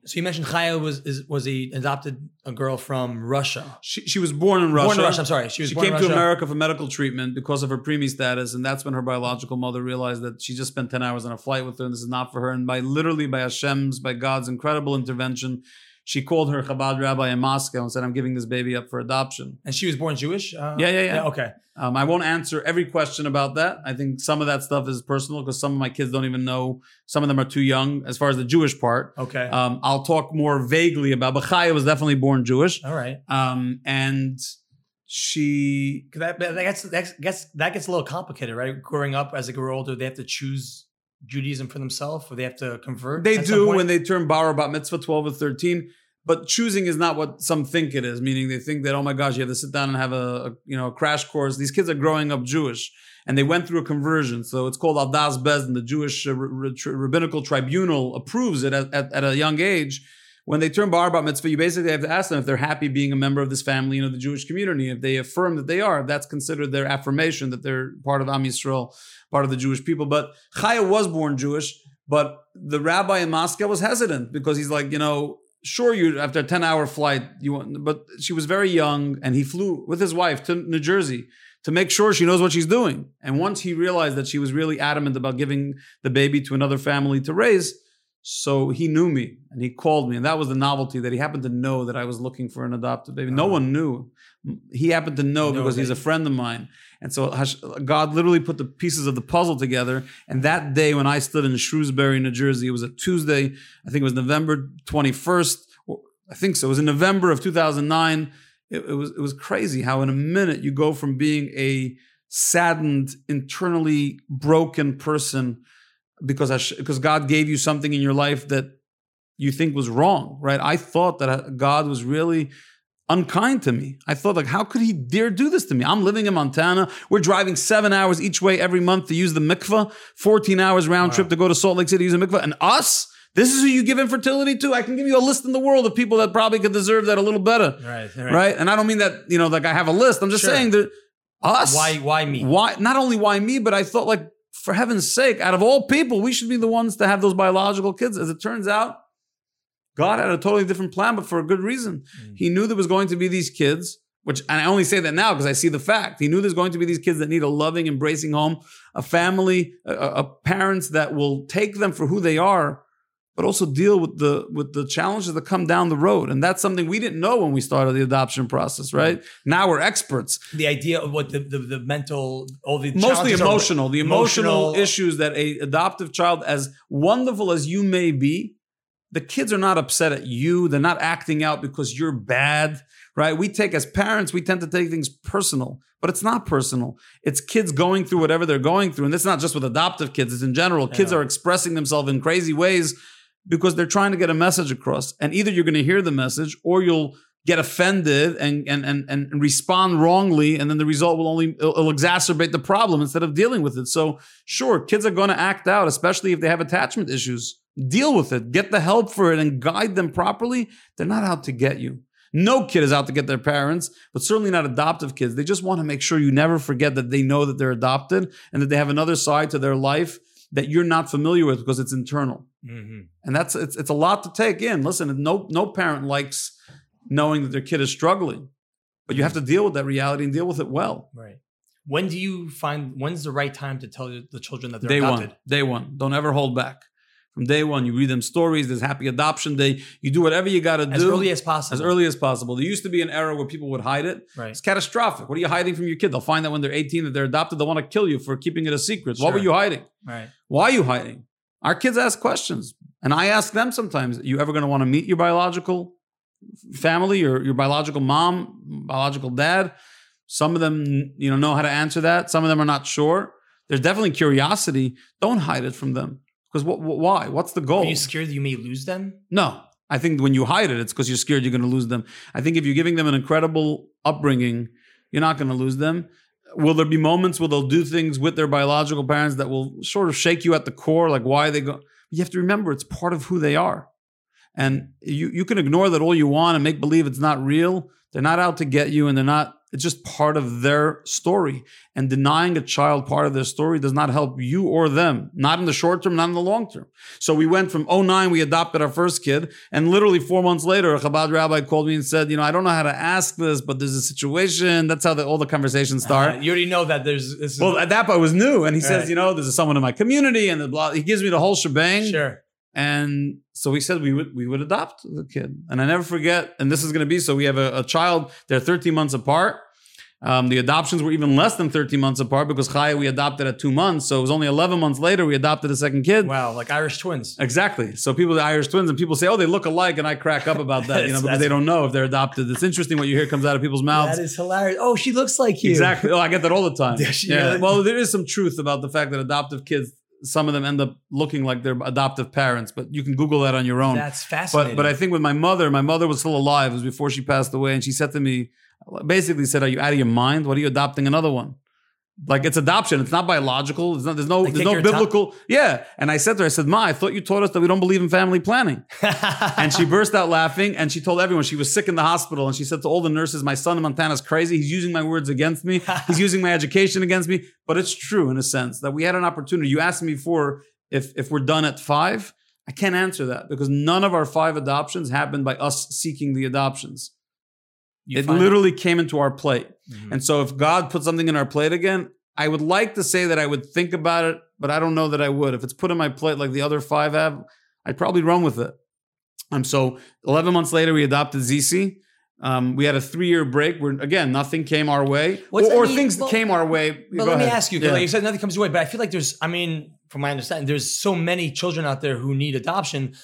So you mentioned Chaya was is, was a adopted a girl from Russia. She, she was born in Russia. Born in Russia. I'm sorry. She She came to America for medical treatment because of her preemie status, and that's when her biological mother realized that she just spent ten hours on a flight with her, and this is not for her. And by literally by Hashem's, by God's incredible intervention, she called her Chabad rabbi in Moscow and said, "I'm giving this baby up for adoption." And she was born Jewish. Uh, Yeah, yeah, yeah. Okay. Um, I won't answer every question about that. I think some of that stuff is personal because some of my kids don't even know. Some of them are too young as far as the Jewish part. Okay. Um, I'll talk more vaguely about. But Chaya was definitely born Jewish, All right. um, and she That, that gets that gets that gets a little complicated, right? Growing up as they grow older, they have to choose Judaism for themselves, or they have to convert. They do when they turn bar bat mitzvah 12 or 13. But choosing is not what some think it is, meaning they think that, oh my gosh, you have to sit down and have a, a, you know a crash course. These kids are growing up Jewish and they went through a conversion. So it's called Al Daas Beis Din. The Jewish uh, r- r- rabbinical tribunal approves it at, at, at a young age. When they turn bar bat mitzvah, you basically have to ask them if they're happy being a member of this family, you know, the Jewish community. If they affirm that they are, that's considered their affirmation that they're part of Am Yisrael, part of the Jewish people. But Chaya was born Jewish. But the rabbi in Moscow was hesitant because he's like, you know, sure, you after a 10 hour flight, you want, but she was very young and he flew with his wife to New Jersey to make sure she knows what she's doing. And once he realized that she was really adamant about giving the baby to another family to raise, so he knew me and he called me. And that was the novelty that he happened to know that I was looking for an adopted baby. No Uh-huh. one knew. He happened to know Know because he's a friend of mine. And so God literally put the pieces of the puzzle together. And that day when I stood in Shrewsbury, New Jersey, it was a Tuesday. I think it was November 21st. I think so. It was in November of 2009. It, it was it was crazy how in a minute you go from being a saddened, internally broken person because Hash- because God gave you something in your life that you think was wrong, right? I thought that uh, God was really unkind to me. I thought, like, how could he dare do this to me? I'm living in Montana. We're driving seven hours each way every month to use the mikvah, 14 hours round trip to go to Salt Lake City to use a mikvah. And us, this is who you give infertility to? I can give you a list in the world of people that probably could deserve that a little better. Right. Right. And I don't mean that, you know, like I have a list. I'm just Sure. saying that us. Why? Why me? Why? Not only why me, but I thought, like, for heaven's sake, out of all people, we should be the ones to have those biological kids. As it turns out, God had a totally different plan, but for a good reason. Mm. He knew there was going to be these kids, which, and I only say that now because I see the fact. He knew there's going to be these kids that need a loving, embracing home, a family, a, a- a parents that will take them for who they are, but also deal with the with the challenges that come down the road. And that's something we didn't know when we started the adoption process, right? Mm-hmm. Now we're experts. The idea of what the the, the mental, all the Mostly challenges are emotional, the emotional, emotional- issues that a adoptive child, as wonderful as you may be, the kids are not upset at you. They're not acting out because you're bad, right? We take as parents, we tend to take things personal, but it's not personal. It's kids going through whatever they're going through. And it's not just with adoptive kids, it's in general. Kids are expressing themselves in crazy ways because they're trying to get a message across. And either you're going to hear the message or you'll get offended and, and, and, and respond wrongly. And then the result will only, it'll exacerbate the problem instead of dealing with it. So sure, kids are going to act out, especially if they have attachment issues. Deal with it, get the help for it and guide them properly. They're not out to get you. No kid is out to get their parents, but certainly not adoptive kids. They just want to make sure you never forget that they know that they're adopted and that they have another side to their life that you're not familiar with because it's internal. Mhm. And that's it's it's a lot to take in. Listen, no no parent likes knowing that their kid is struggling. But you have to deal with that reality and deal with it well. Right. When do you find when's the right time to tell the children that they're Day adopted? one. Day one. Don't ever hold back. From day one, you read them stories. There's happy adoption day. You do whatever you got to do As early as possible. as early as possible. There used to be an era where people would hide it. Right. It's catastrophic. What are you hiding from your kid? They'll find out when they're 18 that they're adopted. They'll want to kill you for keeping it a secret. What were you hiding? Right. Why are you hiding? Our kids ask questions. And I ask them sometimes, you ever going to want to meet your biological family or your biological mom, biological dad? Some of them, you know, know how to answer that. Some of them are not sure. There's definitely curiosity. Don't hide it from them. Because what, why? What's the goal? Are you scared that you may lose them? No. I think when you hide it, it's because you're scared you're going to lose them. I think if you're giving them an incredible upbringing, you're not going to lose them. Will there be moments where they'll do things with their biological parents that will sort of shake you at the core, like why they go? You have to remember it's part of who they are. And you, you can ignore that all you want and make believe it's not real. They're not out to get you and they're not, it's just part of their story. And denying a child part of their story does not help you or them, not in the short term, not in the long term. So we went from 09, we adopted our first kid, and literally four months later, a Chabad rabbi called me and said, You know, I don't know how to ask this, but there's a situation. That's how the, all the conversations start. Uh, you already know that there's well, at that point, I was new. And he says, You know, there's someone in my community, and the blah. He gives me the whole shebang. sure. And so we said we would we would adopt the kid. And I never forget, and this is going to be so we have a, a child, they're 13 months apart. Um, the adoptions were even less than 13 months apart because Chaya we adopted at two months. So it was only 11 months later we adopted a second kid. Wow, like Irish twins. Exactly. So people, the Irish twins, and people say, "Oh, they look alike," and I crack up about that, you know, because they don't know if they're adopted. It's interesting what you hear comes out of people's mouths. That is hilarious. Oh, she looks like you. Exactly. Oh, I get that all the time. Yeah. Well, there is some truth about the fact that adoptive kids, some of them end up looking like their adoptive parents, but you can Google that on your own. That's fascinating. But but I think with my mother, my mother was still alive. It was before she passed away, and she said to me, basically said, "Are you out of your mind? What are you adopting another one?" Like it's adoption. It's not biological. It's not, there's no there's no biblical. Yeah. And I said to her, I said, "Ma, I thought you taught us that we don't believe in family planning." and she burst out laughing and she told everyone she was sick in the hospital and she said to all the nurses my son in montana is crazy he's using my words against me he's using my education against me but it's true in a sense that we had an opportunity you asked me before if if we're done at five i can't answer that because none of our five adoptions happened by us seeking the adoptions You it literally came into our plate Mhm. and so if god put something in our plate again i would like to say that i would think about it but i don't know that i would if it's put in my plate like the other five have i'd probably run with it um, so 11 months later, we adopted ZC. Um, we had a three year break where, again, nothing came our way. What's or or mean? things Well- came our way. But Go let me ask you, Yeah. like you said, nothing comes your way. But I feel like there's, I mean, from my understanding, there's so many children out there who need adoption.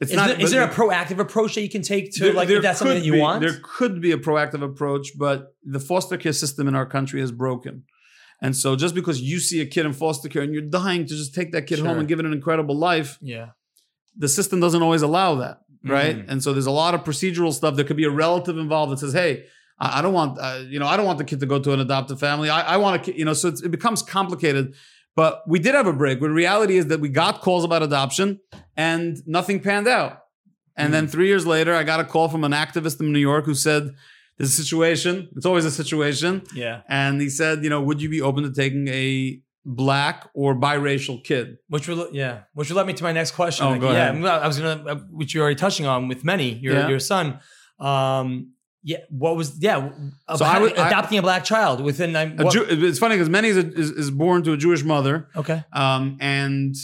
It's Is, not, there, is there a proactive approach that you can take to there- like there if that's something that you be- want? There could be a proactive approach, but the foster care system in our country is broken. And so just because you see a kid in foster care and you're dying to just take that kid Sure. home and give it an incredible life, yeah. the system doesn't always allow that, right? Mhm. And so there's a lot of procedural stuff. There could be a relative involved that says, "Hey, I, I don't want, uh, you know, I don't want the kid to go to an adoptive family. I, I want to, you know." So it's, it becomes complicated. But we did have a break. When reality is that we got calls about adoption and nothing panned out. And then three years later, I got a call from an activist in New York who said, "There's a situation. It's always a situation." Yeah. And he said, "You know, would you be open to taking a black or biracial kid?" Which will, yeah, which will let me to my next question. Oh, Like, go yeah, ahead. I was gonna, uh, which you're already touching on with Manny, your Yeah. your son. Um, yeah, what was yeah? So I I- adopting a black child within. um, A Jew, it's funny because Manny is, is, is born to a Jewish mother. okay, Um, and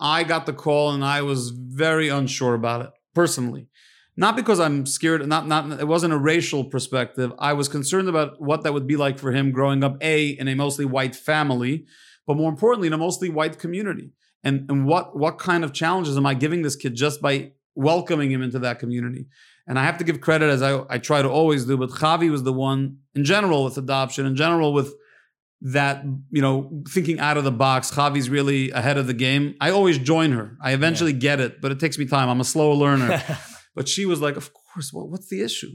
I got the call and I was very unsure about it personally. Not because I'm scared, not not it wasn't a racial perspective. I was concerned about what that would be like for him growing up, A, in a mostly white family, but more importantly, in a mostly white community. And and what what kind of challenges am I giving this kid just by welcoming him into that community? And I have to give credit as I, I try to always do, but Chavi was the one in general with adoption, in general with that, you know, thinking out of the box. Chavi's really ahead of the game. I always join her. I eventually yeah. get it, but it takes me time. I'm a slow learner. but she was like, of course, well, what's the issue?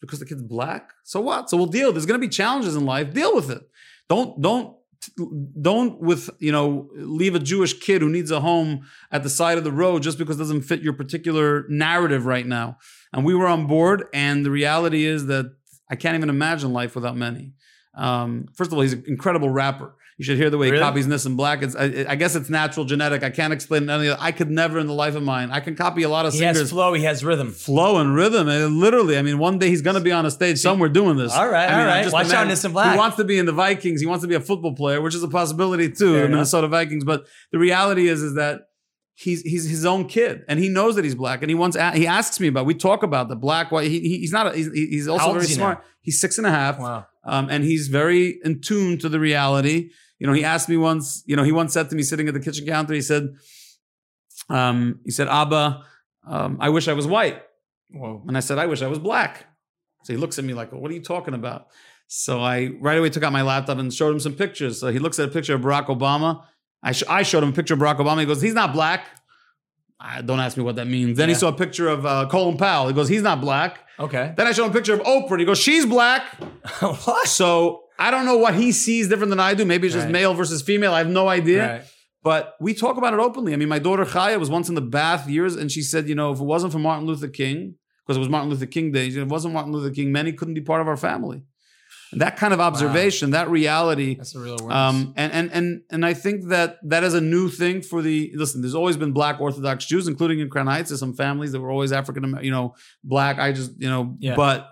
Because the kid's black? So what? So we'll deal. There's gonna be challenges in life. Deal with it. Don't don't don't with you know leave a Jewish kid who needs a home at the side of the road just because it doesn't fit your particular narrative right now. And we were on board, and the reality is that I can't even imagine life without Manny. Um, first of all, he's an incredible rapper. You should hear the way really? he copies Nissim Black. It's, I, I, guess it's natural genetic. I can't explain any I could never in the life of mine. I can copy a lot of he singers. He has flow. He has rhythm. Flow and rhythm. And literally, I mean, one day he's going to be on a stage somewhere doing this. All right, I mean, all right. Watch out, Nissim Black. He wants to be in the Vikings. He wants to be a football player, which is a possibility too, Fair the Minnesota Vikings. But the reality is, is that he's he's his own kid and he knows that he's black and he wants he asks me about we talk about the black white he, he's not a, he's, he's also very smart now? he's six and a half wow um, and he's very in tune to the reality you know he asked me once you know he once said to me sitting at the kitchen counter he said um, he said abba um, i wish i was white Whoa. and i said i wish i was black so he looks at me like well, what are you talking about so i right away took out my laptop and showed him some pictures so he looks at a picture of barack obama I, sh- I showed him a picture of Barack Obama. He goes, he's not black. I, don't ask me what that means. Then yeah. he saw a picture of uh, Colin Powell. He goes, he's not black. Okay. Then I showed him a picture of Oprah. He goes, she's black. what? So I don't know what he sees different than I do. Maybe it's just right. male versus female. I have no idea. Right. But we talk about it openly. I mean, my daughter Chaya was once in the bath years, and she said, you know, if it wasn't for Martin Luther King, because it was Martin Luther King Day, if it wasn't Martin Luther King, Manny couldn't be part of our family And that kind of observation, wow. that reality. That's a real awareness. Um, and and and and I think that that is a new thing for the. Listen, there's always been Black Orthodox Jews, including in Crown Heights. There's some families that were always African, you know, Black. I just, you know, yeah. but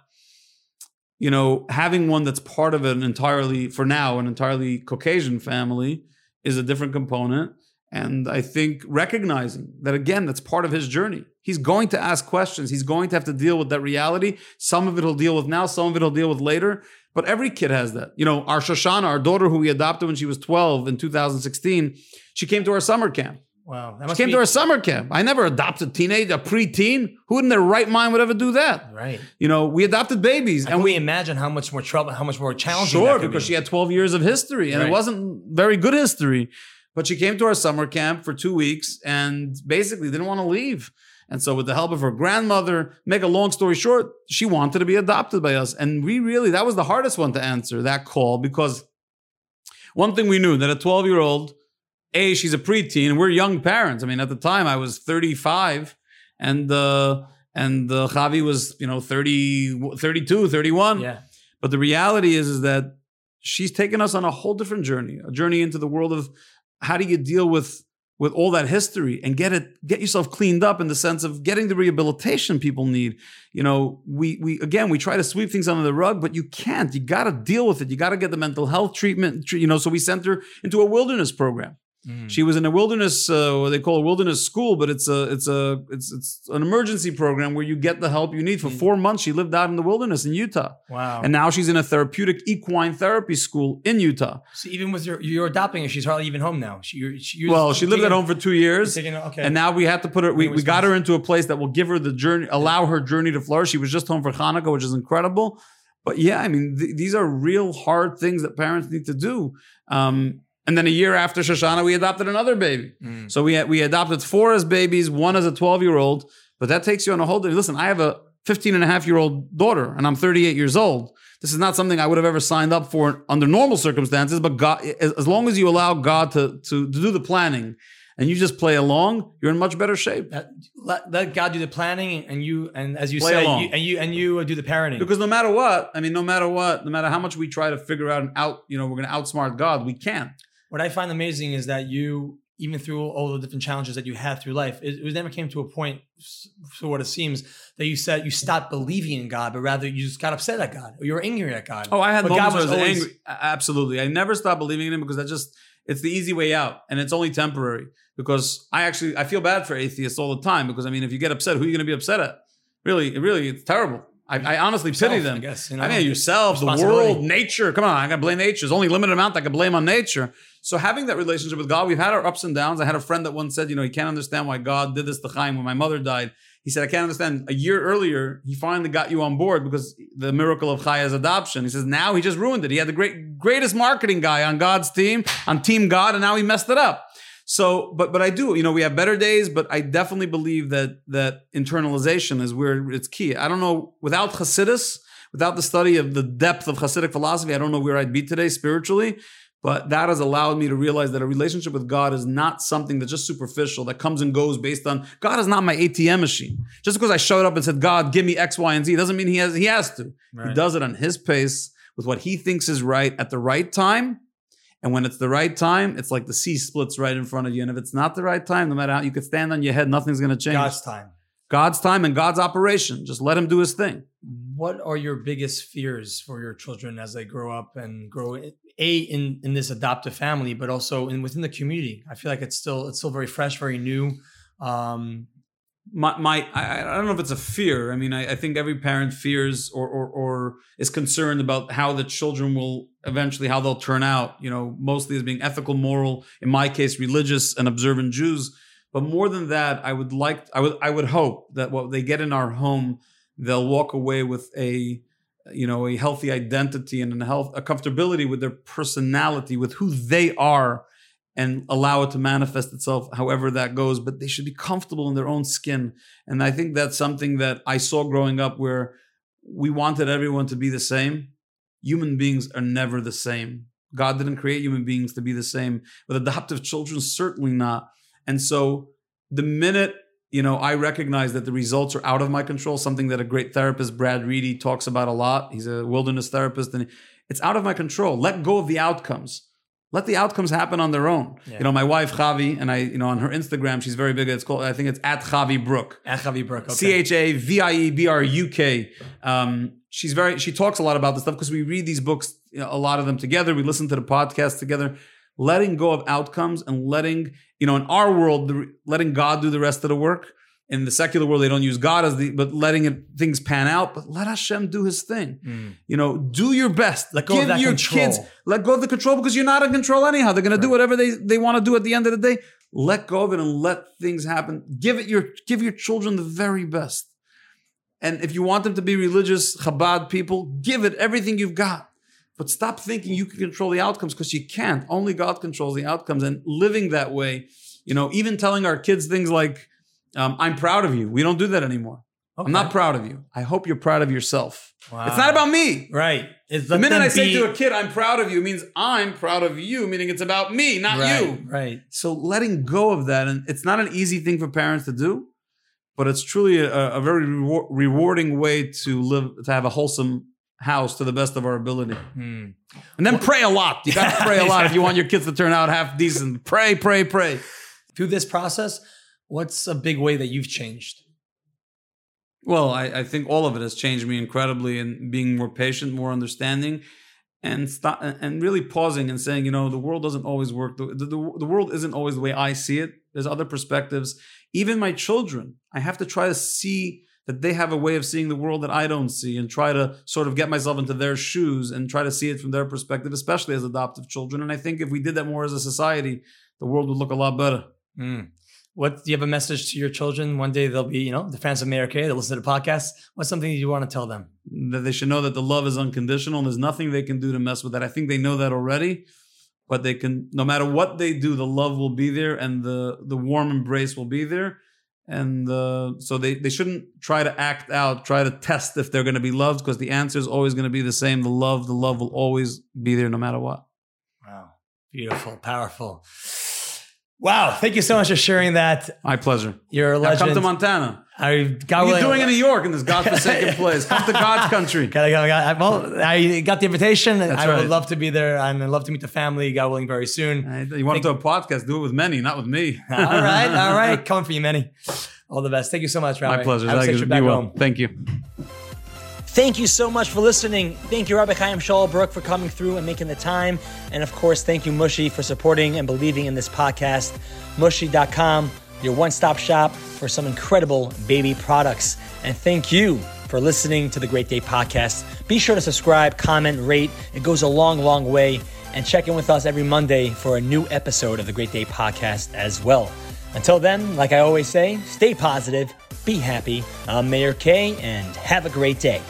you know, having one that's part of an entirely, for now, an entirely Caucasian family is a different component. And I think recognizing that again, that's part of his journey. He's going to ask questions. He's going to have to deal with that reality. Some of it he'll deal with now, some of it he'll deal with later. But every kid has that. You know, our Shoshana, our daughter who we adopted when she was 12 in 2016, she came to our summer camp. Wow. That She came be- to our summer camp. I never adopted a teenage, a preteen. Who in their right mind would ever do that? Right. You know, we adopted babies. I and we imagine how much more trouble, how much more challenging. Sure, because be. she had 12 years of history and right. it wasn't very good history. But she came to our summer camp for two weeks and basically didn't want to leave. And so, with the help of her grandmother, make a long story short, she wanted to be adopted by us. And we really, that was the hardest one to answer, that call, because one thing we knew that a 12 year old, A, she's a preteen, and we're young parents. I mean, at the time I was 35, and uh, and uh, Chavi was, you know, 30, 32, 31. Yeah. But the reality is, is that she's taken us on a whole different journey, a journey into the world of how do you deal with with all that history and get it get yourself cleaned up in the sense of getting the rehabilitation people need you know we we again we try to sweep things under the rug but you can't you got to deal with it you got to get the mental health treatment you know so we sent her into a wilderness program Mm. She was in a wilderness, uh, what they call a wilderness school, but it's a it's a it's it's an emergency program where you get the help you need. For mm. four months, she lived out in the wilderness in Utah. Wow! And now she's in a therapeutic equine therapy school in Utah. So even with your you're adopting her, she's hardly even home now. She, she well, she lived at home for two years, taking, okay. and now we had to put her. We, we got her into a place that will give her the journey, allow her journey to flourish. She was just home for Hanukkah, which is incredible. But yeah, I mean, th- these are real hard things that parents need to do. Um, and then a year after Shoshana, we adopted another baby. Mm. So we we adopted four as babies, one as a 12 year old. But that takes you on a whole. Listen, I have a 15 and a half year old daughter, and I'm 38 years old. This is not something I would have ever signed up for under normal circumstances. But God, as long as you allow God to, to, to do the planning and you just play along, you're in much better shape. let, let, God do the planning, and you, and as you play say, you, and you and you do the parenting. Because no matter what, I mean, no matter what, no matter how much we try to figure out and out, you know, we're going to outsmart God, we can't what I find amazing is that you, even through all the different challenges that you had through life, it, it never came to a point, for what it seems, that you said you stopped believing in God, but rather you just got upset at God or you were angry at God. Oh, I had but moments God was, was always, angry. Absolutely, I never stopped believing in Him because I just it's the easy way out, and it's only temporary. Because I actually I feel bad for atheists all the time. Because I mean, if you get upset, who are you going to be upset at? Really, really, it's terrible. I, I honestly Yourself, pity them. I guess, you know? I mean, yourself, the world, nature. Come on, I got to blame nature. There's only a limited amount I can blame on nature. So having that relationship with God, we've had our ups and downs. I had a friend that once said, you know, he can't understand why God did this to Chaim when my mother died. He said, I can't understand. A year earlier, he finally got you on board because the miracle of Chaya's adoption. He says, now he just ruined it. He had the great, greatest marketing guy on God's team, on Team God, and now he messed it up. So, but but I do, you know, we have better days, but I definitely believe that that internalization is where it's key. I don't know without Hasidus, without the study of the depth of Hasidic philosophy, I don't know where I'd be today spiritually. But that has allowed me to realize that a relationship with God is not something that's just superficial, that comes and goes based on God is not my ATM machine. Just because I showed up and said, God, give me X, Y, and Z, doesn't mean he has he has to. He does it on his pace with what he thinks is right at the right time. And when it's the right time, it's like the sea splits right in front of you. And if it's not the right time, no matter how you could stand on your head, nothing's going to change. God's time. God's time and God's operation. Just let him do his thing. What are your biggest fears for your children as they grow up and grow a in in this adoptive family, but also in within the community? I feel like it's still it's still very fresh, very new. Um, My, my I, I don't know if it's a fear. I mean, I, I think every parent fears or, or or is concerned about how the children will eventually how they'll turn out. You know, mostly as being ethical, moral. In my case, religious and observant Jews. But more than that, I would like I would I would hope that what they get in our home, they'll walk away with a you know a healthy identity and a health a comfortability with their personality, with who they are, and allow it to manifest itself however that goes. But they should be comfortable in their own skin, and I think that's something that I saw growing up where we wanted everyone to be the same. Human beings are never the same. God didn't create human beings to be the same. With adoptive children, certainly not. And so the minute you know I recognize that the results are out of my control, something that a great therapist Brad Reedy talks about a lot. He's a wilderness therapist, and it's out of my control. Let go of the outcomes. Let the outcomes happen on their own. Yeah. You know, my wife Chavi, and I, you know, on her Instagram, she's very big. It's called, I think it's at Chavie Bruk. at Chavie Bruk. Okay. C H A V I E B R U K. Um, she's very. She talks a lot about this stuff because we read these books, you know, a lot of them together. We listen to the podcast together. Letting go of outcomes and letting you know, in our world, the, letting God do the rest of the work. In the secular world, they don't use God as the, but letting it, things pan out. But let Hashem do His thing. Mm. You know, do your best. Let go of that your control. kids. Let go of the control because you're not in control anyhow. They're going to do whatever they they want to do at the end of the day. Let go of it and let things happen. Give it your give your children the very best. And if you want them to be religious Chabad people, give it everything you've got. But stop thinking you can control the outcomes because you can't. Only God controls the outcomes. And living that way, you know, even telling our kids things like, um, I'm proud of you. We don't do that anymore. I'm not proud of you. I hope you're proud of yourself. Wow. It's not about me. right. It's The minute I say be- to a kid, I'm proud of you, means I'm proud of you, meaning it's about me, not right, you. right. So letting go of that, and it's not an easy thing for parents to do, but it's truly a, a very rewar- rewarding way to live, to have a wholesome house to the best of our ability. Hmm. And then pray a lot. You got to pray a lot if you want your kids to turn out half decent. Pray, pray, pray. Through this process, what's a big way that you've changed? Well, I, I think all of it has changed me incredibly in being more patient, more understanding, and stop and really pausing and saying, you know, the world doesn't always work. The, the, the world isn't always the way I see it. There's other perspectives. Even my children, I have to try to see that they have a way of seeing the world that I don't see and try to sort of get myself into their shoes and try to see it from their perspective, especially as adoptive children. And I think if we did that more as a society, the world would look a lot better. Hmm. What do you have a message to your children? One day they'll be, you know, the fans of Meir Kay. They'll listen to the podcast. What's something you want to tell them? that they should know that the love is unconditional and there's nothing they can do to mess with that. I think they know that already, but they can no matter what they do, the love will be there and the the warm embrace will be there. And uh, so they, they shouldn't try to act out, try to test if they're going to be loved because the answer is always going to be the same. The love, the love will always be there no matter what. Wow. Beautiful, powerful. Wow. Thank you so much for sharing that. My pleasure. You're a Now legend. come to Montana. I, God What are you doing in New York in this godforsaken place? Come to God's country. Gotta well, I got the invitation. That's I right. would love to be there, and I'd love to meet the family. God willing, very soon. You want to do a podcast? Do it with Manny, not with me. all right, all right. Coming for you, Manny. All the best. Thank you so much, Rabbi. My pleasure. Have a Thank you. trip Be back well. home. Thank you. Thank you so much for listening. Thank you, Rabbi Chaim Shaul Bruk, for coming through and making the time. And of course, thank you, Mushie, for supporting and believing in this podcast. Mushie.com, your one stop shop for some incredible baby products. And thank you for listening to the Great Day Podcast. Be sure to subscribe, comment, rate. It goes a long, long way. And check in with us every Monday for a new episode of the Great Day Podcast as well. Until then, like I always say, stay positive, be happy. I'm Meir Kay, and have a great day.